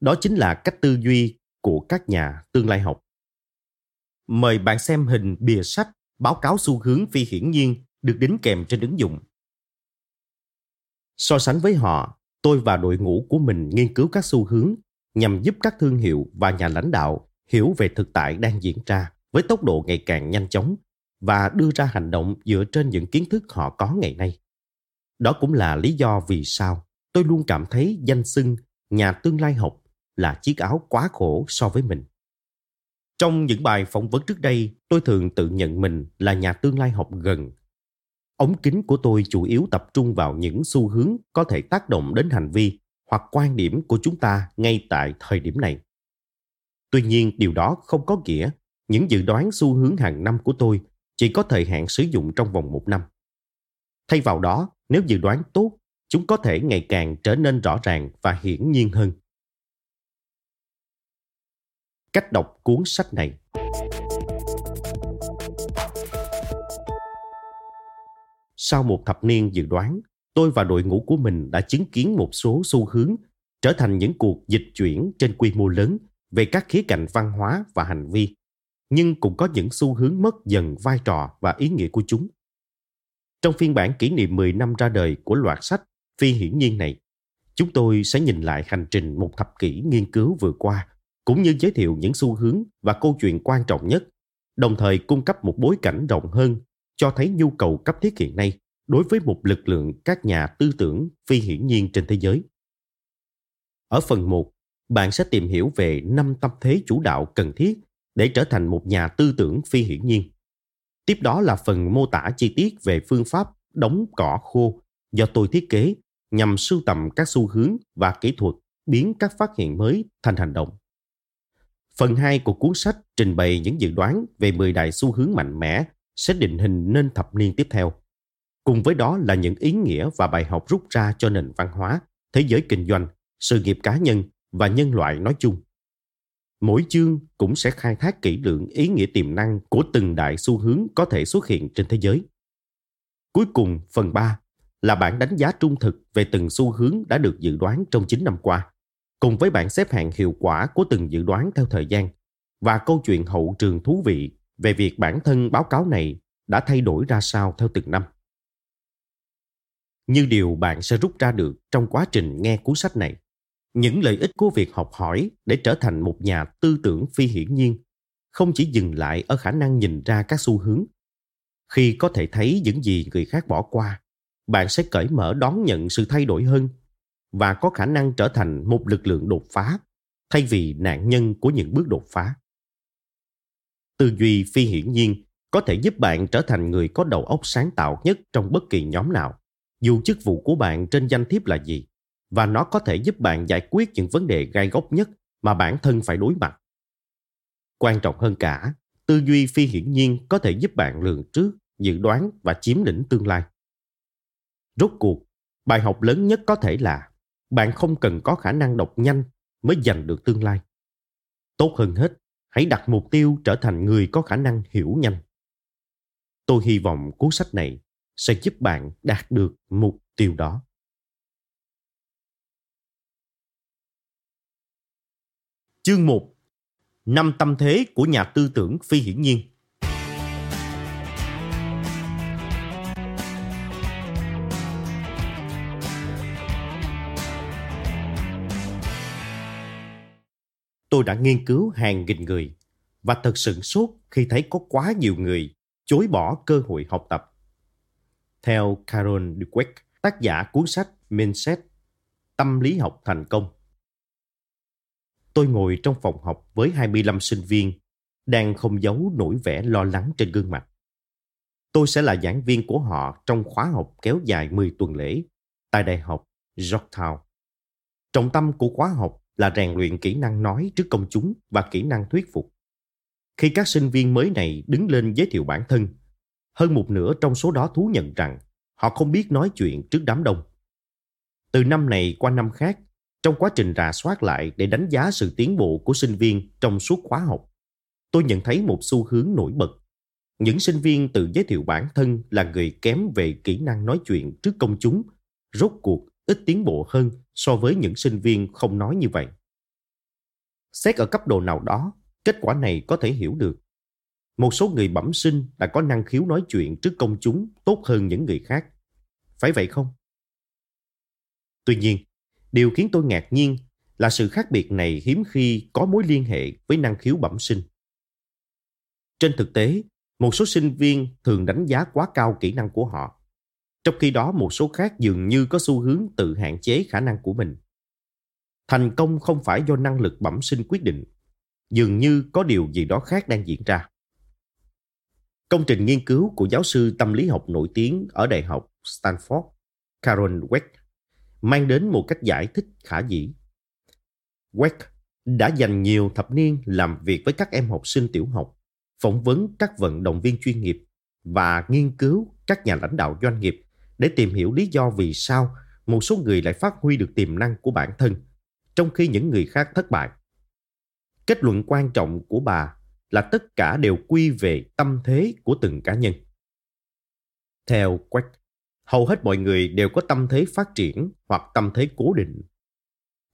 Đó chính là cách tư duy của các nhà tương lai học. Mời bạn xem hình bìa sách báo cáo xu hướng phi hiển nhiên được đính kèm trên ứng dụng. So sánh với họ, tôi và đội ngũ của mình nghiên cứu các xu hướng nhằm giúp các thương hiệu và nhà lãnh đạo hiểu về thực tại đang diễn ra với tốc độ ngày càng nhanh chóng và đưa ra hành động dựa trên những kiến thức họ có ngày nay. Đó cũng là lý do vì sao tôi luôn cảm thấy danh xưng nhà tương lai học là chiếc áo quá khổ so với mình. Trong những bài phỏng vấn trước đây, tôi thường tự nhận mình là nhà tương lai học gần. Ống kính của tôi chủ yếu tập trung vào những xu hướng có thể tác động đến hành vi hoặc quan điểm của chúng ta ngay tại thời điểm này. Tuy nhiên, điều đó không có nghĩa những dự đoán xu hướng hàng năm của tôi chỉ có thời hạn sử dụng trong vòng một năm. Thay vào đó, nếu dự đoán tốt, chúng có thể ngày càng trở nên rõ ràng và hiển nhiên hơn. Cách đọc cuốn sách này Sau một thập niên dự đoán, tôi và đội ngũ của mình đã chứng kiến một số xu hướng trở thành những cuộc dịch chuyển trên quy mô lớn về các khía cạnh văn hóa và hành vi, nhưng cũng có những xu hướng mất dần vai trò và ý nghĩa của chúng. Trong phiên bản kỷ niệm 10 năm ra đời của loạt sách phi hiển nhiên này, chúng tôi sẽ nhìn lại hành trình một thập kỷ nghiên cứu vừa qua, cũng như giới thiệu những xu hướng và câu chuyện quan trọng nhất, đồng thời cung cấp một bối cảnh rộng hơn cho thấy nhu cầu cấp thiết hiện nay đối với một lực lượng các nhà tư tưởng phi hiển nhiên trên thế giới. Ở phần 1, bạn sẽ tìm hiểu về năm tâm thế chủ đạo cần thiết để trở thành một nhà tư tưởng phi hiển nhiên. Tiếp đó là phần mô tả chi tiết về phương pháp đóng cỏ khô do tôi thiết kế nhằm sưu tầm các xu hướng và kỹ thuật biến các phát hiện mới thành hành động. Phần 2 của cuốn sách trình bày những dự đoán về 10 đại xu hướng mạnh mẽ sẽ định hình nên thập niên tiếp theo. Cùng với đó là những ý nghĩa và bài học rút ra cho nền văn hóa, thế giới kinh doanh, sự nghiệp cá nhân và nhân loại nói chung. Mỗi chương cũng sẽ khai thác kỹ lưỡng ý nghĩa tiềm năng của từng đại xu hướng có thể xuất hiện trên thế giới. Cuối cùng, phần 3 là bản đánh giá trung thực về từng xu hướng đã được dự đoán trong 9 năm qua, cùng với bản xếp hạng hiệu quả của từng dự đoán theo thời gian và câu chuyện hậu trường thú vị về việc bản thân báo cáo này đã thay đổi ra sao theo từng năm. Như điều bạn sẽ rút ra được trong quá trình nghe cuốn sách này, những lợi ích của việc học hỏi để trở thành một nhà tư tưởng phi hiển nhiên không chỉ dừng lại ở khả năng nhìn ra các xu hướng. Khi có thể thấy những gì người khác bỏ qua, bạn sẽ cởi mở đón nhận sự thay đổi hơn và có khả năng trở thành một lực lượng đột phá thay vì nạn nhân của những bước đột phá. Tư duy phi hiển nhiên có thể giúp bạn trở thành người có đầu óc sáng tạo nhất trong bất kỳ nhóm nào, dù chức vụ của bạn trên danh thiếp là gì, và nó có thể giúp bạn giải quyết những vấn đề gai góc nhất mà bản thân phải đối mặt. Quan trọng hơn cả, tư duy phi hiển nhiên có thể giúp bạn lường trước, dự đoán và chiếm lĩnh tương lai. Rốt cuộc, bài học lớn nhất có thể là bạn không cần có khả năng đọc nhanh mới giành được tương lai. Tốt hơn hết, hãy đặt mục tiêu trở thành người có khả năng hiểu nhanh. Tôi hy vọng cuốn sách này sẽ giúp bạn đạt được mục tiêu đó. Chương 1 Năm tâm thế của nhà tư tưởng phi hiển nhiên Tôi đã nghiên cứu hàng nghìn người và thật sửng sốt khi thấy có quá nhiều người chối bỏ cơ hội học tập. Theo Carol Dweck, tác giả cuốn sách Mindset, Tâm lý học thành công. Tôi ngồi trong phòng học với 25 sinh viên đang không giấu nỗi vẻ lo lắng trên gương mặt. Tôi sẽ là giảng viên của họ trong khóa học kéo dài 10 tuần lễ tại Đại học Georgetown. Trọng tâm của khóa học là rèn luyện kỹ năng nói trước công chúng và kỹ năng thuyết phục. Khi các sinh viên mới này đứng lên giới thiệu bản thân, hơn một nửa trong số đó thú nhận rằng họ không biết nói chuyện trước đám đông. Từ năm này qua năm khác, trong quá trình rà soát lại để đánh giá sự tiến bộ của sinh viên trong suốt khóa học, tôi nhận thấy một xu hướng nổi bật. Những sinh viên tự giới thiệu bản thân là người kém về kỹ năng nói chuyện trước công chúng, rốt cuộc ít tiến bộ hơn so với những sinh viên không nói như vậy. Xét ở cấp độ nào đó, kết quả này có thể hiểu được. Một số người bẩm sinh đã có năng khiếu nói chuyện trước công chúng tốt hơn những người khác. Phải vậy không? Tuy nhiên, điều khiến tôi ngạc nhiên là sự khác biệt này hiếm khi có mối liên hệ với năng khiếu bẩm sinh. Trên thực tế, một số sinh viên thường đánh giá quá cao kỹ năng của họ trong khi đó một số khác dường như có xu hướng tự hạn chế khả năng của mình. Thành công không phải do năng lực bẩm sinh quyết định, dường như có điều gì đó khác đang diễn ra. Công trình nghiên cứu của giáo sư tâm lý học nổi tiếng ở Đại học Stanford, Karen Weck, mang đến một cách giải thích khả dĩ. Weck đã dành nhiều thập niên làm việc với các em học sinh tiểu học, phỏng vấn các vận động viên chuyên nghiệp và nghiên cứu các nhà lãnh đạo doanh nghiệp để tìm hiểu lý do vì sao một số người lại phát huy được tiềm năng của bản thân, trong khi những người khác thất bại. Kết luận quan trọng của bà là tất cả đều quy về tâm thế của từng cá nhân. Theo Quách, hầu hết mọi người đều có tâm thế phát triển hoặc tâm thế cố định.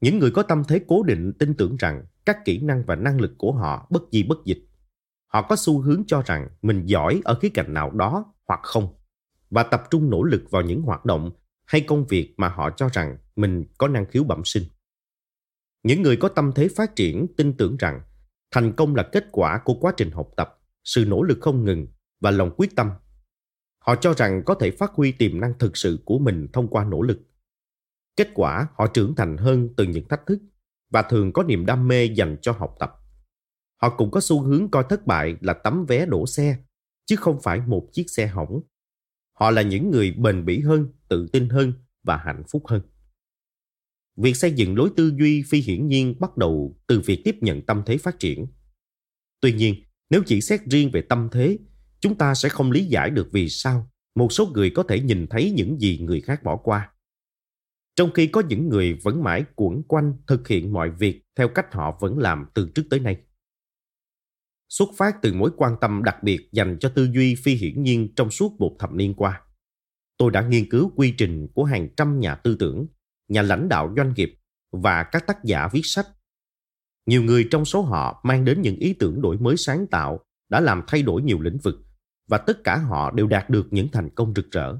Những người có tâm thế cố định tin tưởng rằng các kỹ năng và năng lực của họ bất di bất dịch. Họ có xu hướng cho rằng mình giỏi ở khía cạnh nào đó hoặc không và tập trung nỗ lực vào những hoạt động hay công việc mà họ cho rằng mình có năng khiếu bẩm sinh. Những người có tâm thế phát triển tin tưởng rằng thành công là kết quả của quá trình học tập, sự nỗ lực không ngừng và lòng quyết tâm. Họ cho rằng có thể phát huy tiềm năng thực sự của mình thông qua nỗ lực. Kết quả họ trưởng thành hơn từ những thách thức và thường có niềm đam mê dành cho học tập. Họ cũng có xu hướng coi thất bại là tấm vé đổ xe, chứ không phải một chiếc xe hỏng Họ là những người bền bỉ hơn, tự tin hơn và hạnh phúc hơn. Việc xây dựng lối tư duy phi hiển nhiên bắt đầu từ việc tiếp nhận tâm thế phát triển. Tuy nhiên, nếu chỉ xét riêng về tâm thế, chúng ta sẽ không lý giải được vì sao một số người có thể nhìn thấy những gì người khác bỏ qua. Trong khi có những người vẫn mãi cuộn quanh thực hiện mọi việc theo cách họ vẫn làm từ trước tới nay xuất phát từ mối quan tâm đặc biệt dành cho tư duy phi hiển nhiên trong suốt một thập niên qua. Tôi đã nghiên cứu quy trình của hàng trăm nhà tư tưởng, nhà lãnh đạo doanh nghiệp và các tác giả viết sách. Nhiều người trong số họ mang đến những ý tưởng đổi mới sáng tạo đã làm thay đổi nhiều lĩnh vực và tất cả họ đều đạt được những thành công rực rỡ.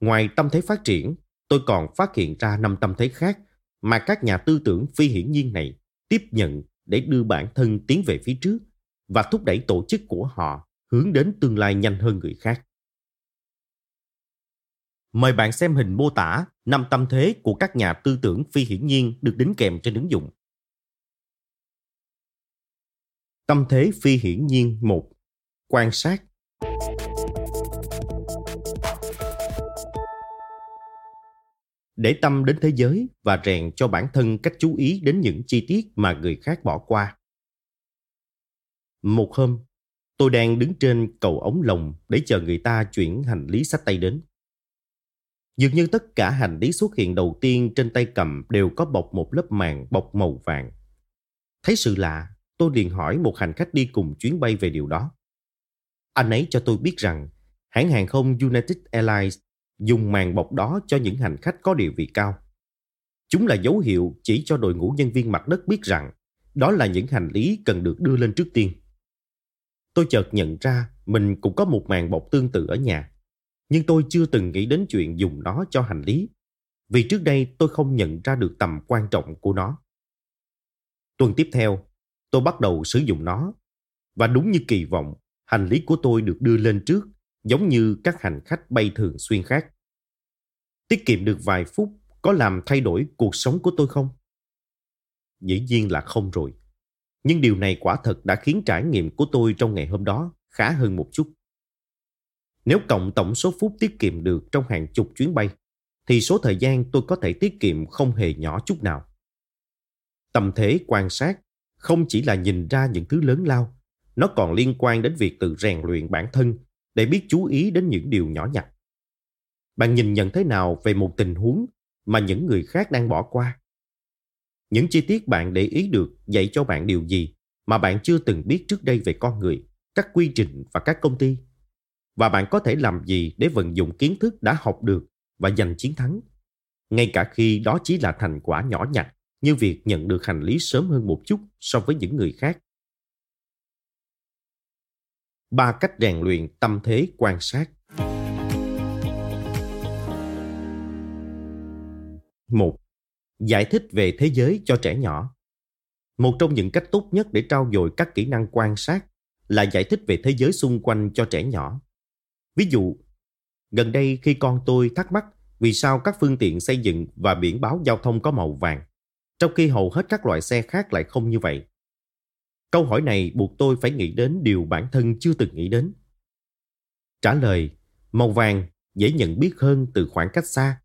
Ngoài tâm thế phát triển, tôi còn phát hiện ra năm tâm thế khác mà các nhà tư tưởng phi hiển nhiên này tiếp nhận để đưa bản thân tiến về phía trước và thúc đẩy tổ chức của họ hướng đến tương lai nhanh hơn người khác. Mời bạn xem hình mô tả năm tâm thế của các nhà tư tưởng phi hiển nhiên được đính kèm trên ứng dụng. Tâm thế phi hiển nhiên 1. Quan sát Để tâm đến thế giới và rèn cho bản thân cách chú ý đến những chi tiết mà người khác bỏ qua. Một hôm, tôi đang đứng trên cầu ống lồng để chờ người ta chuyển hành lý sách tay đến. Dường như tất cả hành lý xuất hiện đầu tiên trên tay cầm đều có bọc một lớp màng bọc màu vàng. Thấy sự lạ, tôi liền hỏi một hành khách đi cùng chuyến bay về điều đó. Anh ấy cho tôi biết rằng hãng hàng không United Airlines dùng màn bọc đó cho những hành khách có địa vị cao. Chúng là dấu hiệu chỉ cho đội ngũ nhân viên mặt đất biết rằng đó là những hành lý cần được đưa lên trước tiên. Tôi chợt nhận ra mình cũng có một màn bọc tương tự ở nhà, nhưng tôi chưa từng nghĩ đến chuyện dùng nó cho hành lý, vì trước đây tôi không nhận ra được tầm quan trọng của nó. Tuần tiếp theo, tôi bắt đầu sử dụng nó, và đúng như kỳ vọng, hành lý của tôi được đưa lên trước giống như các hành khách bay thường xuyên khác. Tiết kiệm được vài phút có làm thay đổi cuộc sống của tôi không? Dĩ nhiên là không rồi. Nhưng điều này quả thật đã khiến trải nghiệm của tôi trong ngày hôm đó khá hơn một chút. Nếu cộng tổng số phút tiết kiệm được trong hàng chục chuyến bay, thì số thời gian tôi có thể tiết kiệm không hề nhỏ chút nào. Tâm thế quan sát không chỉ là nhìn ra những thứ lớn lao, nó còn liên quan đến việc tự rèn luyện bản thân để biết chú ý đến những điều nhỏ nhặt. Bạn nhìn nhận thế nào về một tình huống mà những người khác đang bỏ qua? Những chi tiết bạn để ý được dạy cho bạn điều gì mà bạn chưa từng biết trước đây về con người, các quy trình và các công ty? Và bạn có thể làm gì để vận dụng kiến thức đã học được và giành chiến thắng? Ngay cả khi đó chỉ là thành quả nhỏ nhặt như việc nhận được hành lý sớm hơn một chút so với những người khác. Ba cách rèn luyện tâm thế quan sát. một Giải thích về thế giới cho trẻ nhỏ. Một trong những cách tốt nhất để trau dồi các kỹ năng quan sát là giải thích về thế giới xung quanh cho trẻ nhỏ. Ví dụ, gần đây khi con tôi thắc mắc vì sao các phương tiện xây dựng và biển báo giao thông có màu vàng, trong khi hầu hết các loại xe khác lại không như vậy. Câu hỏi này buộc tôi phải nghĩ đến điều bản thân chưa từng nghĩ đến. Trả lời, màu vàng dễ nhận biết hơn từ khoảng cách xa.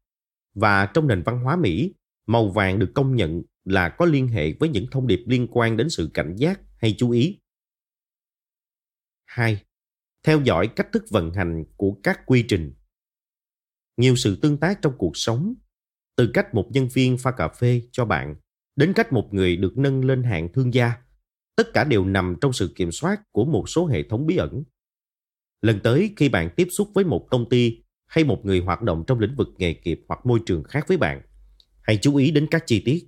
Và trong nền văn hóa Mỹ, màu vàng được công nhận là có liên hệ với những thông điệp liên quan đến sự cảnh giác hay chú ý. 2. Theo dõi cách thức vận hành của các quy trình. Nhiều sự tương tác trong cuộc sống, từ cách một nhân viên pha cà phê cho bạn đến cách một người được nâng lên hạng thương gia tất cả đều nằm trong sự kiểm soát của một số hệ thống bí ẩn. Lần tới khi bạn tiếp xúc với một công ty hay một người hoạt động trong lĩnh vực nghề nghiệp hoặc môi trường khác với bạn, hãy chú ý đến các chi tiết.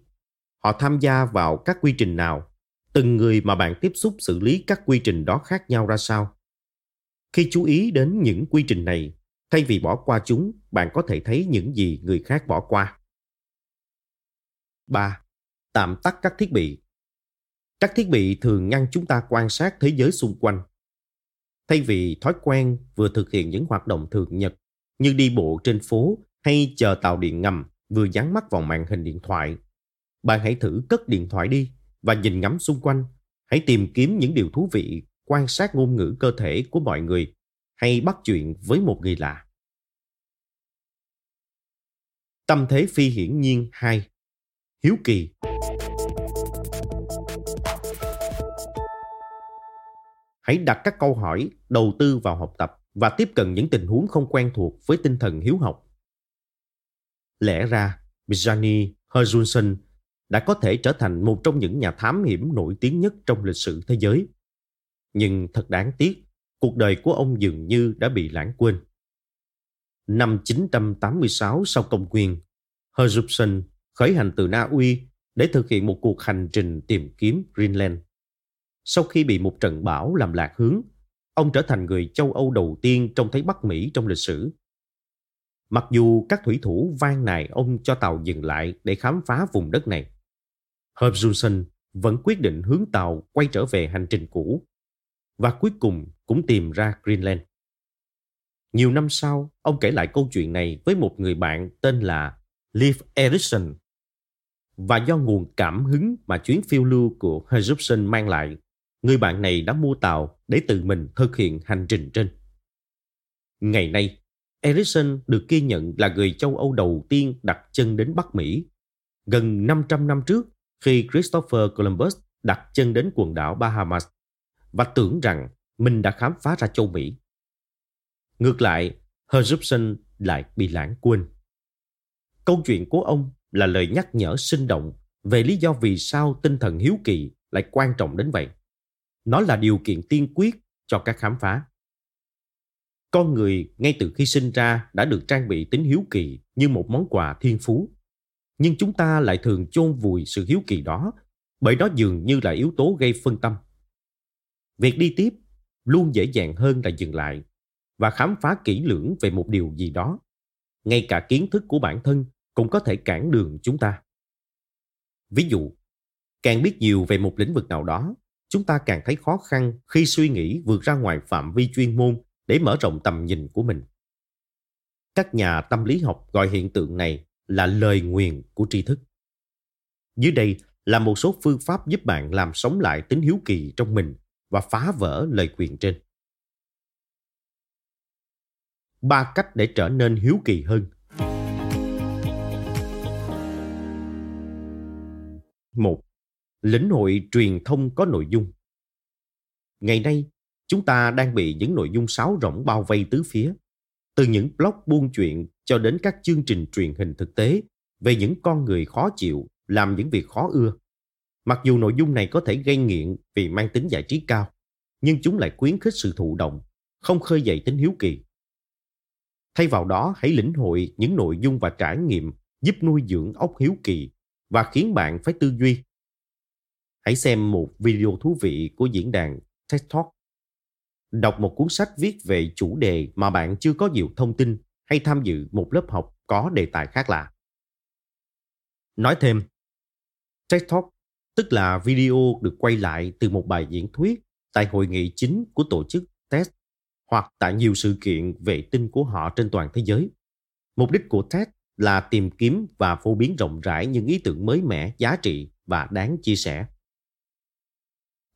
Họ tham gia vào các quy trình nào, từng người mà bạn tiếp xúc xử lý các quy trình đó khác nhau ra sao. Khi chú ý đến những quy trình này, thay vì bỏ qua chúng, bạn có thể thấy những gì người khác bỏ qua. 3. Tạm tắt các thiết bị các thiết bị thường ngăn chúng ta quan sát thế giới xung quanh. Thay vì thói quen vừa thực hiện những hoạt động thường nhật như đi bộ trên phố hay chờ tàu điện ngầm vừa dán mắt vào màn hình điện thoại, bạn hãy thử cất điện thoại đi và nhìn ngắm xung quanh. Hãy tìm kiếm những điều thú vị, quan sát ngôn ngữ cơ thể của mọi người hay bắt chuyện với một người lạ. Tâm thế phi hiển nhiên 2 Hiếu kỳ Hãy đặt các câu hỏi, đầu tư vào học tập và tiếp cận những tình huống không quen thuộc với tinh thần hiếu học. Lẽ ra, Bjarni Herjulsson đã có thể trở thành một trong những nhà thám hiểm nổi tiếng nhất trong lịch sử thế giới. Nhưng thật đáng tiếc, cuộc đời của ông dường như đã bị lãng quên. Năm 986 sau công nguyên, Herjulsson khởi hành từ Na Uy để thực hiện một cuộc hành trình tìm kiếm Greenland. Sau khi bị một trận bão làm lạc hướng, ông trở thành người châu Âu đầu tiên trông thấy Bắc Mỹ trong lịch sử. Mặc dù các thủy thủ van nài ông cho tàu dừng lại để khám phá vùng đất này, Herb Johnson vẫn quyết định hướng tàu quay trở về hành trình cũ và cuối cùng cũng tìm ra Greenland. Nhiều năm sau, ông kể lại câu chuyện này với một người bạn tên là Liv Erikson. Và do nguồn cảm hứng mà chuyến phiêu lưu của Herjupson mang lại, người bạn này đã mua tàu để tự mình thực hiện hành trình trên. Ngày nay, Ericsson được ghi nhận là người châu Âu đầu tiên đặt chân đến Bắc Mỹ. Gần 500 năm trước, khi Christopher Columbus đặt chân đến quần đảo Bahamas và tưởng rằng mình đã khám phá ra châu Mỹ. Ngược lại, Herjupson lại bị lãng quên. Câu chuyện của ông là lời nhắc nhở sinh động về lý do vì sao tinh thần hiếu kỳ lại quan trọng đến vậy. Nó là điều kiện tiên quyết cho các khám phá. Con người ngay từ khi sinh ra đã được trang bị tính hiếu kỳ như một món quà thiên phú. Nhưng chúng ta lại thường chôn vùi sự hiếu kỳ đó bởi nó dường như là yếu tố gây phân tâm. Việc đi tiếp luôn dễ dàng hơn là dừng lại và khám phá kỹ lưỡng về một điều gì đó. Ngay cả kiến thức của bản thân cũng có thể cản đường chúng ta. Ví dụ, càng biết nhiều về một lĩnh vực nào đó, chúng ta càng thấy khó khăn khi suy nghĩ vượt ra ngoài phạm vi chuyên môn để mở rộng tầm nhìn của mình. Các nhà tâm lý học gọi hiện tượng này là lời nguyền của tri thức. Dưới đây là một số phương pháp giúp bạn làm sống lại tính hiếu kỳ trong mình và phá vỡ lời quyền trên. Ba cách để trở nên hiếu kỳ hơn. Một, lĩnh hội truyền thông có nội dung. Ngày nay, chúng ta đang bị những nội dung sáo rỗng bao vây tứ phía. Từ những blog buôn chuyện cho đến các chương trình truyền hình thực tế về những con người khó chịu làm những việc khó ưa. Mặc dù nội dung này có thể gây nghiện vì mang tính giải trí cao, nhưng chúng lại khuyến khích sự thụ động, không khơi dậy tính hiếu kỳ. Thay vào đó, hãy lĩnh hội những nội dung và trải nghiệm giúp nuôi dưỡng óc hiếu kỳ và khiến bạn phải tư duy. Hãy xem một video thú vị của diễn đàn TED Talk. Đọc một cuốn sách viết về chủ đề mà bạn chưa có nhiều thông tin hay tham dự một lớp học có đề tài khác lạ. Nói thêm, TED Talk tức là video được quay lại từ một bài diễn thuyết tại hội nghị chính của tổ chức TED hoặc tại nhiều sự kiện vệ tinh của họ trên toàn thế giới. Mục đích của TED là tìm kiếm và phổ biến rộng rãi những ý tưởng mới mẻ, giá trị và đáng chia sẻ.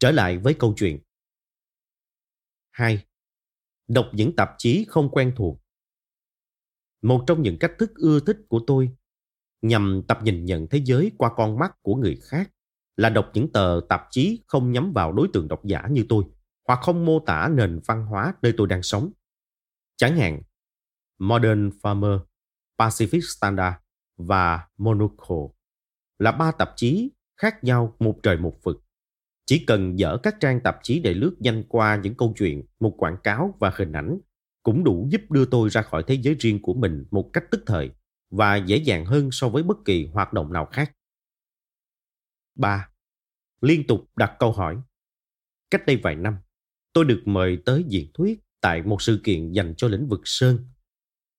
Trở lại với câu chuyện. 2. Đọc những tạp chí không quen thuộc. Một trong những cách thức ưa thích của tôi nhằm tập nhìn nhận thế giới qua con mắt của người khác là đọc những tờ tạp chí không nhắm vào đối tượng độc giả như tôi hoặc không mô tả nền văn hóa nơi tôi đang sống. Chẳng hạn, Modern Farmer, Pacific Standard và Monocle là ba tạp chí khác nhau một trời một vực. Chỉ cần dở các trang tạp chí để lướt nhanh qua những câu chuyện, một quảng cáo và hình ảnh cũng đủ giúp đưa tôi ra khỏi thế giới riêng của mình một cách tức thời và dễ dàng hơn so với bất kỳ hoạt động nào khác. 3. Liên tục đặt câu hỏi. Cách đây vài năm, tôi được mời tới diễn thuyết tại một sự kiện dành cho lĩnh vực sơn.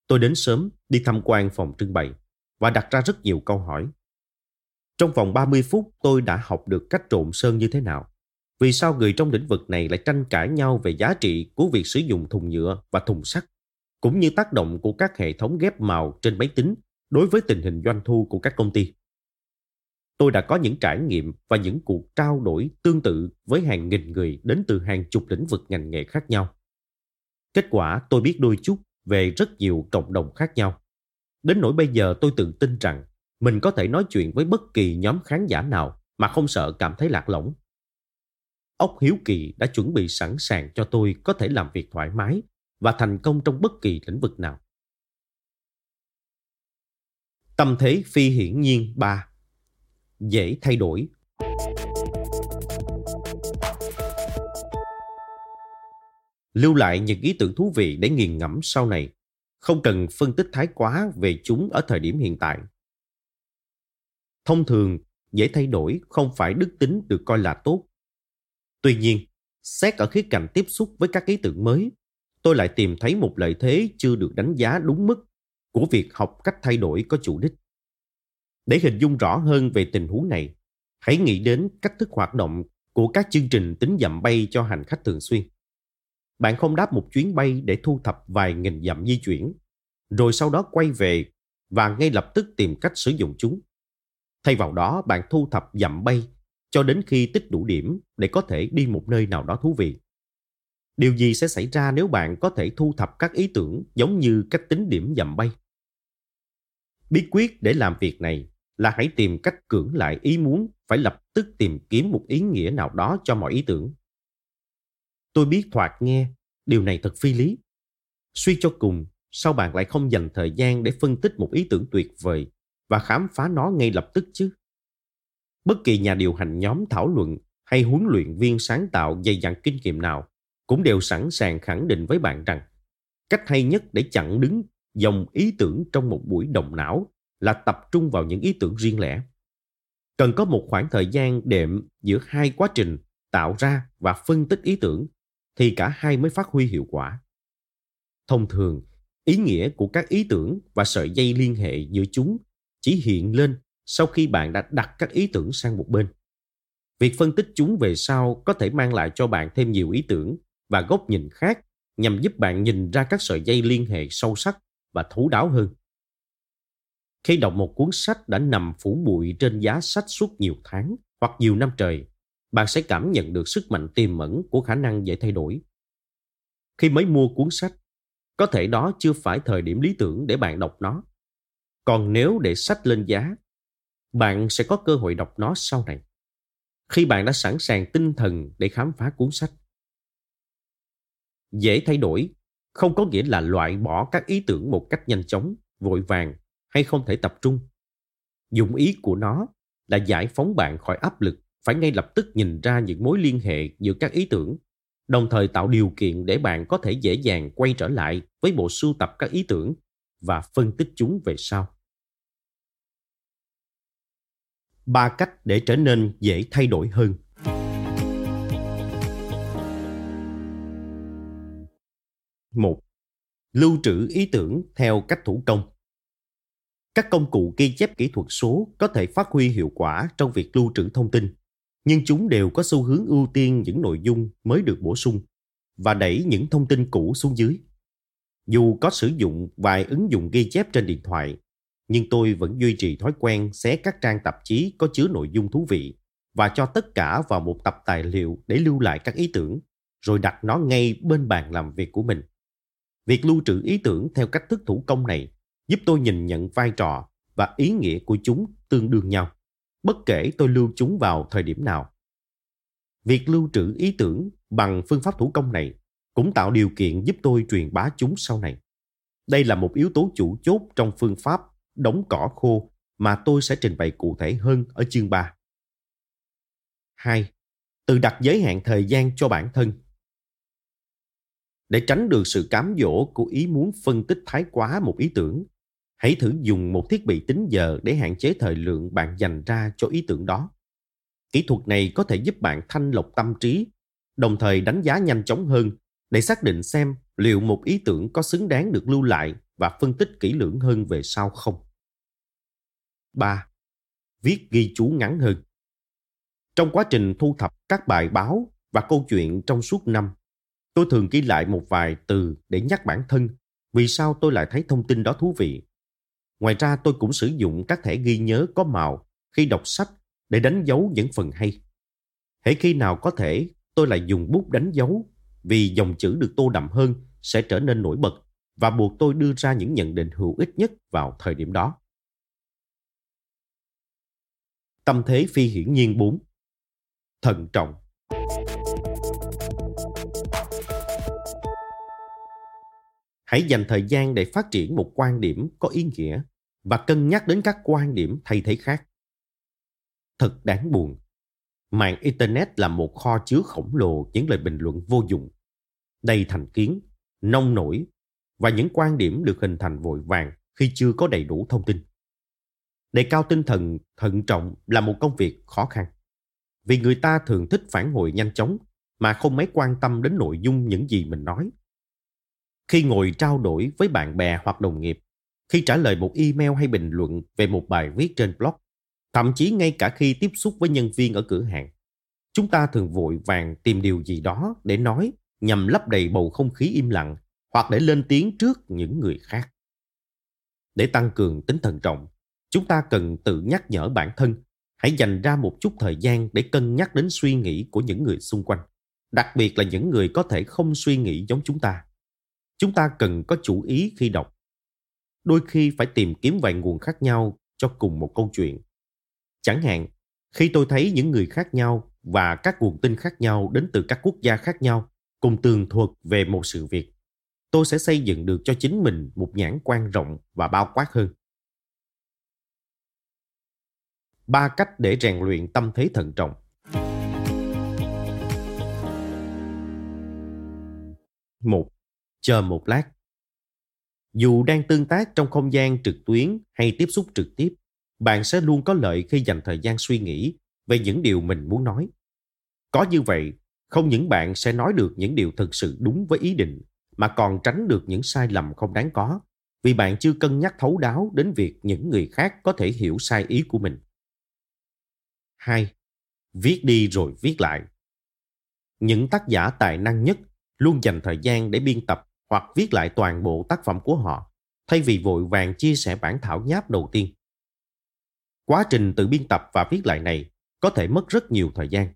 Tôi đến sớm đi tham quan phòng trưng bày và đặt ra rất nhiều câu hỏi. Trong vòng 30 phút tôi đã học được cách trộn sơn như thế nào. Vì sao người trong lĩnh vực này lại tranh cãi nhau về giá trị của việc sử dụng thùng nhựa và thùng sắt, cũng như tác động của các hệ thống ghép màu trên máy tính đối với tình hình doanh thu của các công ty. Tôi đã có những trải nghiệm và những cuộc trao đổi tương tự với hàng nghìn người đến từ hàng chục lĩnh vực ngành nghề khác nhau. Kết quả tôi biết đôi chút về rất nhiều cộng đồng khác nhau. Đến nỗi bây giờ tôi tự tin rằng mình có thể nói chuyện với bất kỳ nhóm khán giả nào mà không sợ cảm thấy lạc lõng. Ốc Hiếu Kỳ đã chuẩn bị sẵn sàng cho tôi có thể làm việc thoải mái và thành công trong bất kỳ lĩnh vực nào. Tâm thế phi hiển nhiên 3 Dễ thay đổi Lưu lại những ý tưởng thú vị để nghiền ngẫm sau này, không cần phân tích thái quá về chúng ở thời điểm hiện tại. Thông thường, dễ thay đổi không phải đức tính được coi là tốt. Tuy nhiên, xét ở khía cạnh tiếp xúc với các ý tưởng mới, tôi lại tìm thấy một lợi thế chưa được đánh giá đúng mức của việc học cách thay đổi có chủ đích. Để hình dung rõ hơn về tình huống này, hãy nghĩ đến cách thức hoạt động của các chương trình tính dặm bay cho hành khách thường xuyên. Bạn không đáp một chuyến bay để thu thập vài nghìn dặm di chuyển, rồi sau đó quay về và ngay lập tức tìm cách sử dụng chúng. Thay vào đó, bạn thu thập dặm bay cho đến khi tích đủ điểm để có thể đi một nơi nào đó thú vị. Điều gì sẽ xảy ra nếu bạn có thể thu thập các ý tưởng giống như cách tính điểm dặm bay? Bí quyết để làm việc này là hãy tìm cách cưỡng lại ý muốn phải lập tức tìm kiếm một ý nghĩa nào đó cho mọi ý tưởng. Tôi biết thoạt nghe, điều này thật phi lý. Suy cho cùng, sao bạn lại không dành thời gian để phân tích một ý tưởng tuyệt vời và khám phá nó ngay lập tức chứ? Bất kỳ nhà điều hành nhóm thảo luận hay huấn luyện viên sáng tạo dày dặn kinh nghiệm nào cũng đều sẵn sàng khẳng định với bạn rằng cách hay nhất để chặn đứng dòng ý tưởng trong một buổi động não là tập trung vào những ý tưởng riêng lẻ. Cần có một khoảng thời gian đệm giữa hai quá trình tạo ra và phân tích ý tưởng thì cả hai mới phát huy hiệu quả. Thông thường, ý nghĩa của các ý tưởng và sợi dây liên hệ giữa chúng chỉ hiện lên sau khi bạn đã đặt các ý tưởng sang một bên. Việc phân tích chúng về sau có thể mang lại cho bạn thêm nhiều ý tưởng và góc nhìn khác nhằm giúp bạn nhìn ra các sợi dây liên hệ sâu sắc và thấu đáo hơn. Khi đọc một cuốn sách đã nằm phủ bụi trên giá sách suốt nhiều tháng hoặc nhiều năm trời, bạn sẽ cảm nhận được sức mạnh tiềm ẩn của khả năng dễ thay đổi. Khi mới mua cuốn sách, có thể đó chưa phải thời điểm lý tưởng để bạn đọc nó. Còn nếu để sách lên giá, bạn sẽ có cơ hội đọc nó sau này. Khi bạn đã sẵn sàng tinh thần để khám phá cuốn sách. Dễ thay đổi không có nghĩa là loại bỏ các ý tưởng một cách nhanh chóng, vội vàng hay không thể tập trung. Dụng ý của nó là giải phóng bạn khỏi áp lực phải ngay lập tức nhìn ra những mối liên hệ giữa các ý tưởng, đồng thời tạo điều kiện để bạn có thể dễ dàng quay trở lại với bộ sưu tập các ý tưởng và phân tích chúng về sau. Ba cách để trở nên dễ thay đổi hơn. Một, lưu trữ ý tưởng theo cách thủ công. Các công cụ ghi chép kỹ thuật số có thể phát huy hiệu quả trong việc lưu trữ thông tin, nhưng chúng đều có xu hướng ưu tiên những nội dung mới được bổ sung và đẩy những thông tin cũ xuống dưới. Dù có sử dụng vài ứng dụng ghi chép trên điện thoại, nhưng tôi vẫn duy trì thói quen xé các trang tạp chí có chứa nội dung thú vị và cho tất cả vào một tập tài liệu để lưu lại các ý tưởng, rồi đặt nó ngay bên bàn làm việc của mình. Việc lưu trữ ý tưởng theo cách thức thủ công này giúp tôi nhìn nhận vai trò và ý nghĩa của chúng tương đương nhau, bất kể tôi lưu chúng vào thời điểm nào. Việc lưu trữ ý tưởng bằng phương pháp thủ công này cũng tạo điều kiện giúp tôi truyền bá chúng sau này. Đây là một yếu tố chủ chốt trong phương pháp đóng cỏ khô mà tôi sẽ trình bày cụ thể hơn ở chương 3. 2. Tự đặt giới hạn thời gian cho bản thân. Để tránh được sự cám dỗ của ý muốn phân tích thái quá một ý tưởng, hãy thử dùng một thiết bị tính giờ để hạn chế thời lượng bạn dành ra cho ý tưởng đó. Kỹ thuật này có thể giúp bạn thanh lọc tâm trí, đồng thời đánh giá nhanh chóng hơn để xác định xem liệu một ý tưởng có xứng đáng được lưu lại và phân tích kỹ lưỡng hơn về sau không. 3. Viết ghi chú ngắn hơn. Trong quá trình thu thập các bài báo và câu chuyện trong suốt năm, tôi thường ghi lại một vài từ để nhắc bản thân vì sao tôi lại thấy thông tin đó thú vị. Ngoài ra tôi cũng sử dụng các thẻ ghi nhớ có màu khi đọc sách để đánh dấu những phần hay. Hễ khi nào có thể, tôi lại dùng bút đánh dấu vì dòng chữ được tô đậm hơn sẽ trở nên nổi bật và buộc tôi đưa ra những nhận định hữu ích nhất vào thời điểm đó. Tâm thế phi hiển nhiên 4 Thận trọng Hãy dành thời gian để phát triển một quan điểm có ý nghĩa và cân nhắc đến các quan điểm thay thế khác. Thật đáng buồn. Mạng Internet là một kho chứa khổng lồ những lời bình luận vô dụng, đầy thành kiến, nông nổi và những quan điểm được hình thành vội vàng khi chưa có đầy đủ thông tin. Đề cao tinh thần thận trọng là một công việc khó khăn. Vì người ta thường thích phản hồi nhanh chóng mà không mấy quan tâm đến nội dung những gì mình nói. Khi ngồi trao đổi với bạn bè hoặc đồng nghiệp, khi trả lời một email hay bình luận về một bài viết trên blog, thậm chí ngay cả khi tiếp xúc với nhân viên ở cửa hàng, chúng ta thường vội vàng tìm điều gì đó để nói nhằm lấp đầy bầu không khí im lặng hoặc để lên tiếng trước những người khác. Để tăng cường tính thận trọng, chúng ta cần tự nhắc nhở bản thân hãy dành ra một chút thời gian để cân nhắc đến suy nghĩ của những người xung quanh, đặc biệt là những người có thể không suy nghĩ giống chúng ta. Chúng ta cần có chủ ý khi đọc. Đôi khi phải tìm kiếm vài nguồn khác nhau cho cùng một câu chuyện. Chẳng hạn, khi tôi thấy những người khác nhau và các nguồn tin khác nhau đến từ các quốc gia khác nhau cùng tường thuật về một sự việc, tôi sẽ xây dựng được cho chính mình một nhãn quan rộng và bao quát hơn. Ba cách để rèn luyện tâm thế thận trọng. Một, chờ một lát. Dù đang tương tác trong không gian trực tuyến hay tiếp xúc trực tiếp, bạn sẽ luôn có lợi khi dành thời gian suy nghĩ về những điều mình muốn nói. Có như vậy, không những bạn sẽ nói được những điều thực sự đúng với ý định, mà còn tránh được những sai lầm không đáng có, vì bạn chưa cân nhắc thấu đáo đến việc những người khác có thể hiểu sai ý của mình. 2. Viết đi rồi viết lại. Những tác giả tài năng nhất luôn dành thời gian để biên tập hoặc viết lại toàn bộ tác phẩm của họ, thay vì vội vàng chia sẻ bản thảo nháp đầu tiên. Quá trình tự biên tập và viết lại này có thể mất rất nhiều thời gian.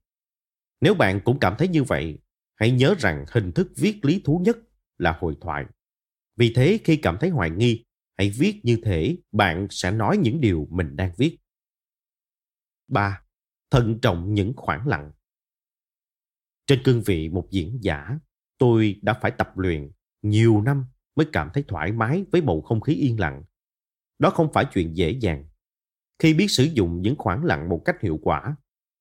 Nếu bạn cũng cảm thấy như vậy, hãy nhớ rằng hình thức viết lý thú nhất là hội thoại. Vì thế khi cảm thấy hoài nghi, hãy viết như thể bạn sẽ nói những điều mình đang viết. 3. Thận trọng những khoảng lặng. Trên cương vị một diễn giả, tôi đã phải tập luyện nhiều năm mới cảm thấy thoải mái với bầu không khí yên lặng. Đó không phải chuyện dễ dàng. Khi biết sử dụng những khoảng lặng một cách hiệu quả,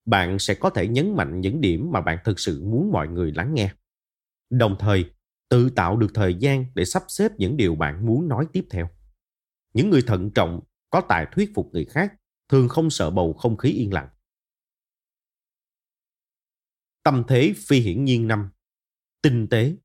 bạn sẽ có thể nhấn mạnh những điểm mà bạn thực sự muốn mọi người lắng nghe. Đồng thời, tự tạo được thời gian để sắp xếp những điều bạn muốn nói tiếp theo. Những người thận trọng, có tài thuyết phục người khác, thường không sợ bầu không khí yên lặng. Tâm thế phi hiển nhiên năm Tinh tế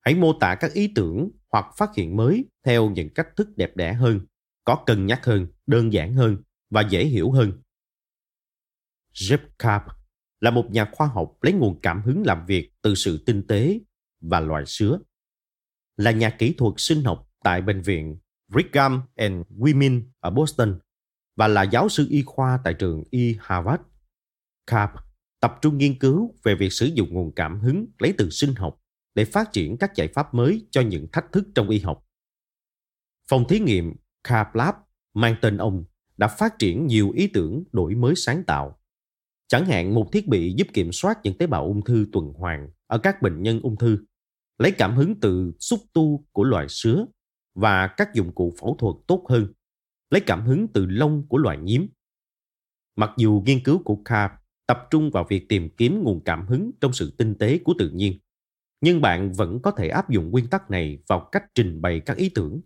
Hãy mô tả các ý tưởng hoặc phát hiện mới theo những cách thức đẹp đẽ hơn, có cân nhắc hơn, đơn giản hơn và dễ hiểu hơn. Jeff Carp là một nhà khoa học lấy nguồn cảm hứng làm việc từ sự tinh tế và loài sứa. Là nhà kỹ thuật sinh học tại bệnh viện Brigham and Women ở Boston và là giáo sư y khoa tại trường y Harvard. Carp tập trung nghiên cứu về việc sử dụng nguồn cảm hứng lấy từ sinh học để phát triển các giải pháp mới cho những thách thức trong y học. Phòng thí nghiệm Carp Lab mang tên ông đã phát triển nhiều ý tưởng đổi mới sáng tạo Chẳng hạn một thiết bị giúp kiểm soát những tế bào ung thư tuần hoàn ở các bệnh nhân ung thư, lấy cảm hứng từ xúc tu của loài sứa và các dụng cụ phẫu thuật tốt hơn, lấy cảm hứng từ lông của loài nhím. Mặc dù nghiên cứu của Carp tập trung vào việc tìm kiếm nguồn cảm hứng trong sự tinh tế của tự nhiên, nhưng bạn vẫn có thể áp dụng nguyên tắc này vào cách trình bày các ý tưởng.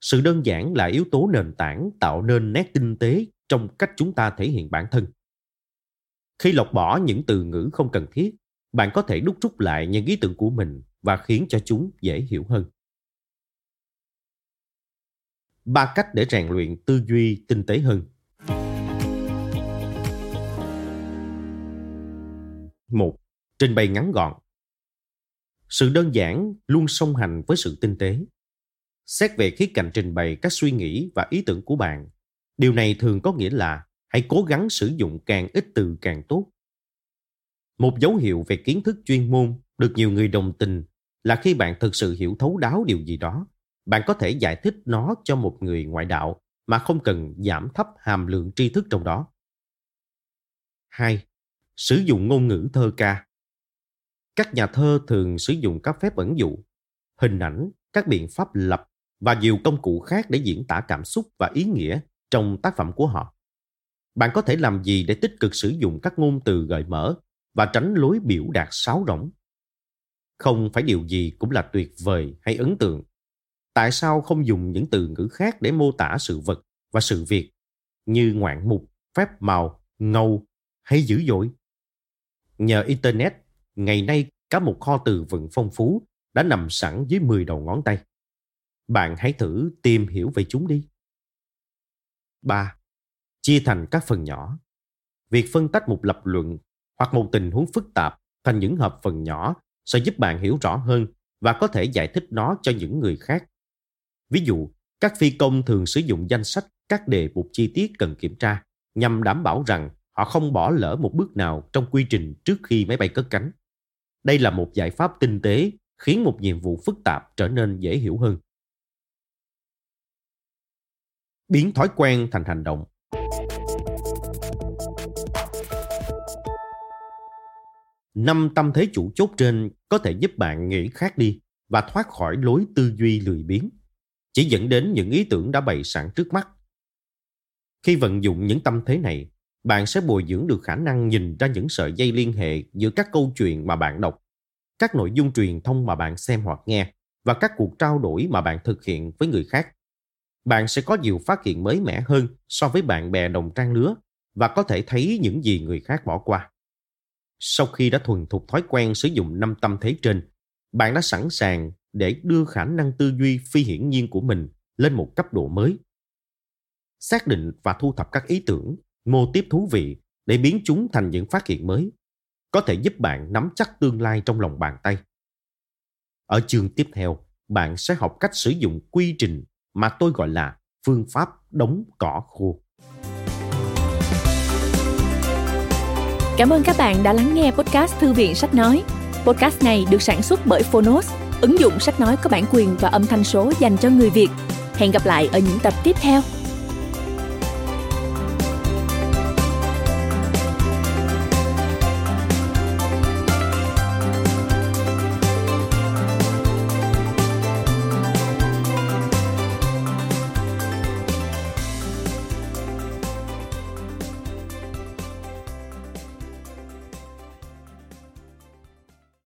Sự đơn giản là yếu tố nền tảng tạo nên nét tinh tế trong cách chúng ta thể hiện bản thân. Khi lọc bỏ những từ ngữ không cần thiết, bạn có thể đúc rút lại những ý tưởng của mình và khiến cho chúng dễ hiểu hơn. Ba cách để rèn luyện tư duy tinh tế hơn. Một, trình bày ngắn gọn. Sự đơn giản luôn song hành với sự tinh tế. Xét về khía cạnh trình bày các suy nghĩ và ý tưởng của bạn, điều này thường có nghĩa là hãy cố gắng sử dụng càng ít từ càng tốt. Một dấu hiệu về kiến thức chuyên môn được nhiều người đồng tình là khi bạn thực sự hiểu thấu đáo điều gì đó, bạn có thể giải thích nó cho một người ngoại đạo mà không cần giảm thấp hàm lượng tri thức trong đó. 2. Sử dụng ngôn ngữ thơ ca. Các nhà thơ thường sử dụng các phép ẩn dụ, hình ảnh, các biện pháp lập và nhiều công cụ khác để diễn tả cảm xúc và ý nghĩa trong tác phẩm của họ. Bạn có thể làm gì để tích cực sử dụng các ngôn từ gợi mở và tránh lối biểu đạt sáo rỗng? Không phải điều gì cũng là tuyệt vời hay ấn tượng, tại sao không dùng những từ ngữ khác để mô tả sự vật và sự việc như ngoạn mục, phép màu, ngầu hay dữ dội? Nhờ Internet, ngày nay cả một kho từ vựng phong phú đã nằm sẵn dưới 10 đầu ngón tay. Bạn hãy thử tìm hiểu về chúng đi. 3. Chia thành các phần nhỏ. Việc phân tách một lập luận hoặc một tình huống phức tạp thành những hợp phần nhỏ sẽ giúp bạn hiểu rõ hơn và có thể giải thích nó cho những người khác. Ví dụ, các phi công thường sử dụng danh sách các đề mục chi tiết cần kiểm tra nhằm đảm bảo rằng họ không bỏ lỡ một bước nào trong quy trình trước khi máy bay cất cánh. Đây là một giải pháp tinh tế khiến một nhiệm vụ phức tạp trở nên dễ hiểu hơn. Biến thói quen thành hành động Năm tâm thế chủ chốt trên có thể giúp bạn nghĩ khác đi và thoát khỏi lối tư duy lười biếng, chỉ dẫn đến những ý tưởng đã bày sẵn trước mắt. Khi vận dụng những tâm thế này, bạn sẽ bồi dưỡng được khả năng nhìn ra những sợi dây liên hệ giữa các câu chuyện mà bạn đọc, các nội dung truyền thông mà bạn xem hoặc nghe và các cuộc trao đổi mà bạn thực hiện với người khác. Bạn sẽ có nhiều phát hiện mới mẻ hơn so với bạn bè đồng trang lứa và có thể thấy những gì người khác bỏ qua. Sau khi đã thuần thục thói quen sử dụng năm tâm thế trên, bạn đã sẵn sàng để đưa khả năng tư duy phi hiển nhiên của mình lên một cấp độ mới. Xác định và thu thập các ý tưởng, mô tiếp thú vị để biến chúng thành những phát hiện mới, có thể giúp bạn nắm chắc tương lai trong lòng bàn tay. Ở chương tiếp theo, bạn sẽ học cách sử dụng quy trình mà tôi gọi là phương pháp đóng cỏ khô. Cảm ơn các bạn đã lắng nghe podcast Thư viện Sách Nói. Podcast này được sản xuất bởi Phonos, ứng dụng sách nói có bản quyền và âm thanh số dành cho người Việt. Hẹn gặp lại ở những tập tiếp theo.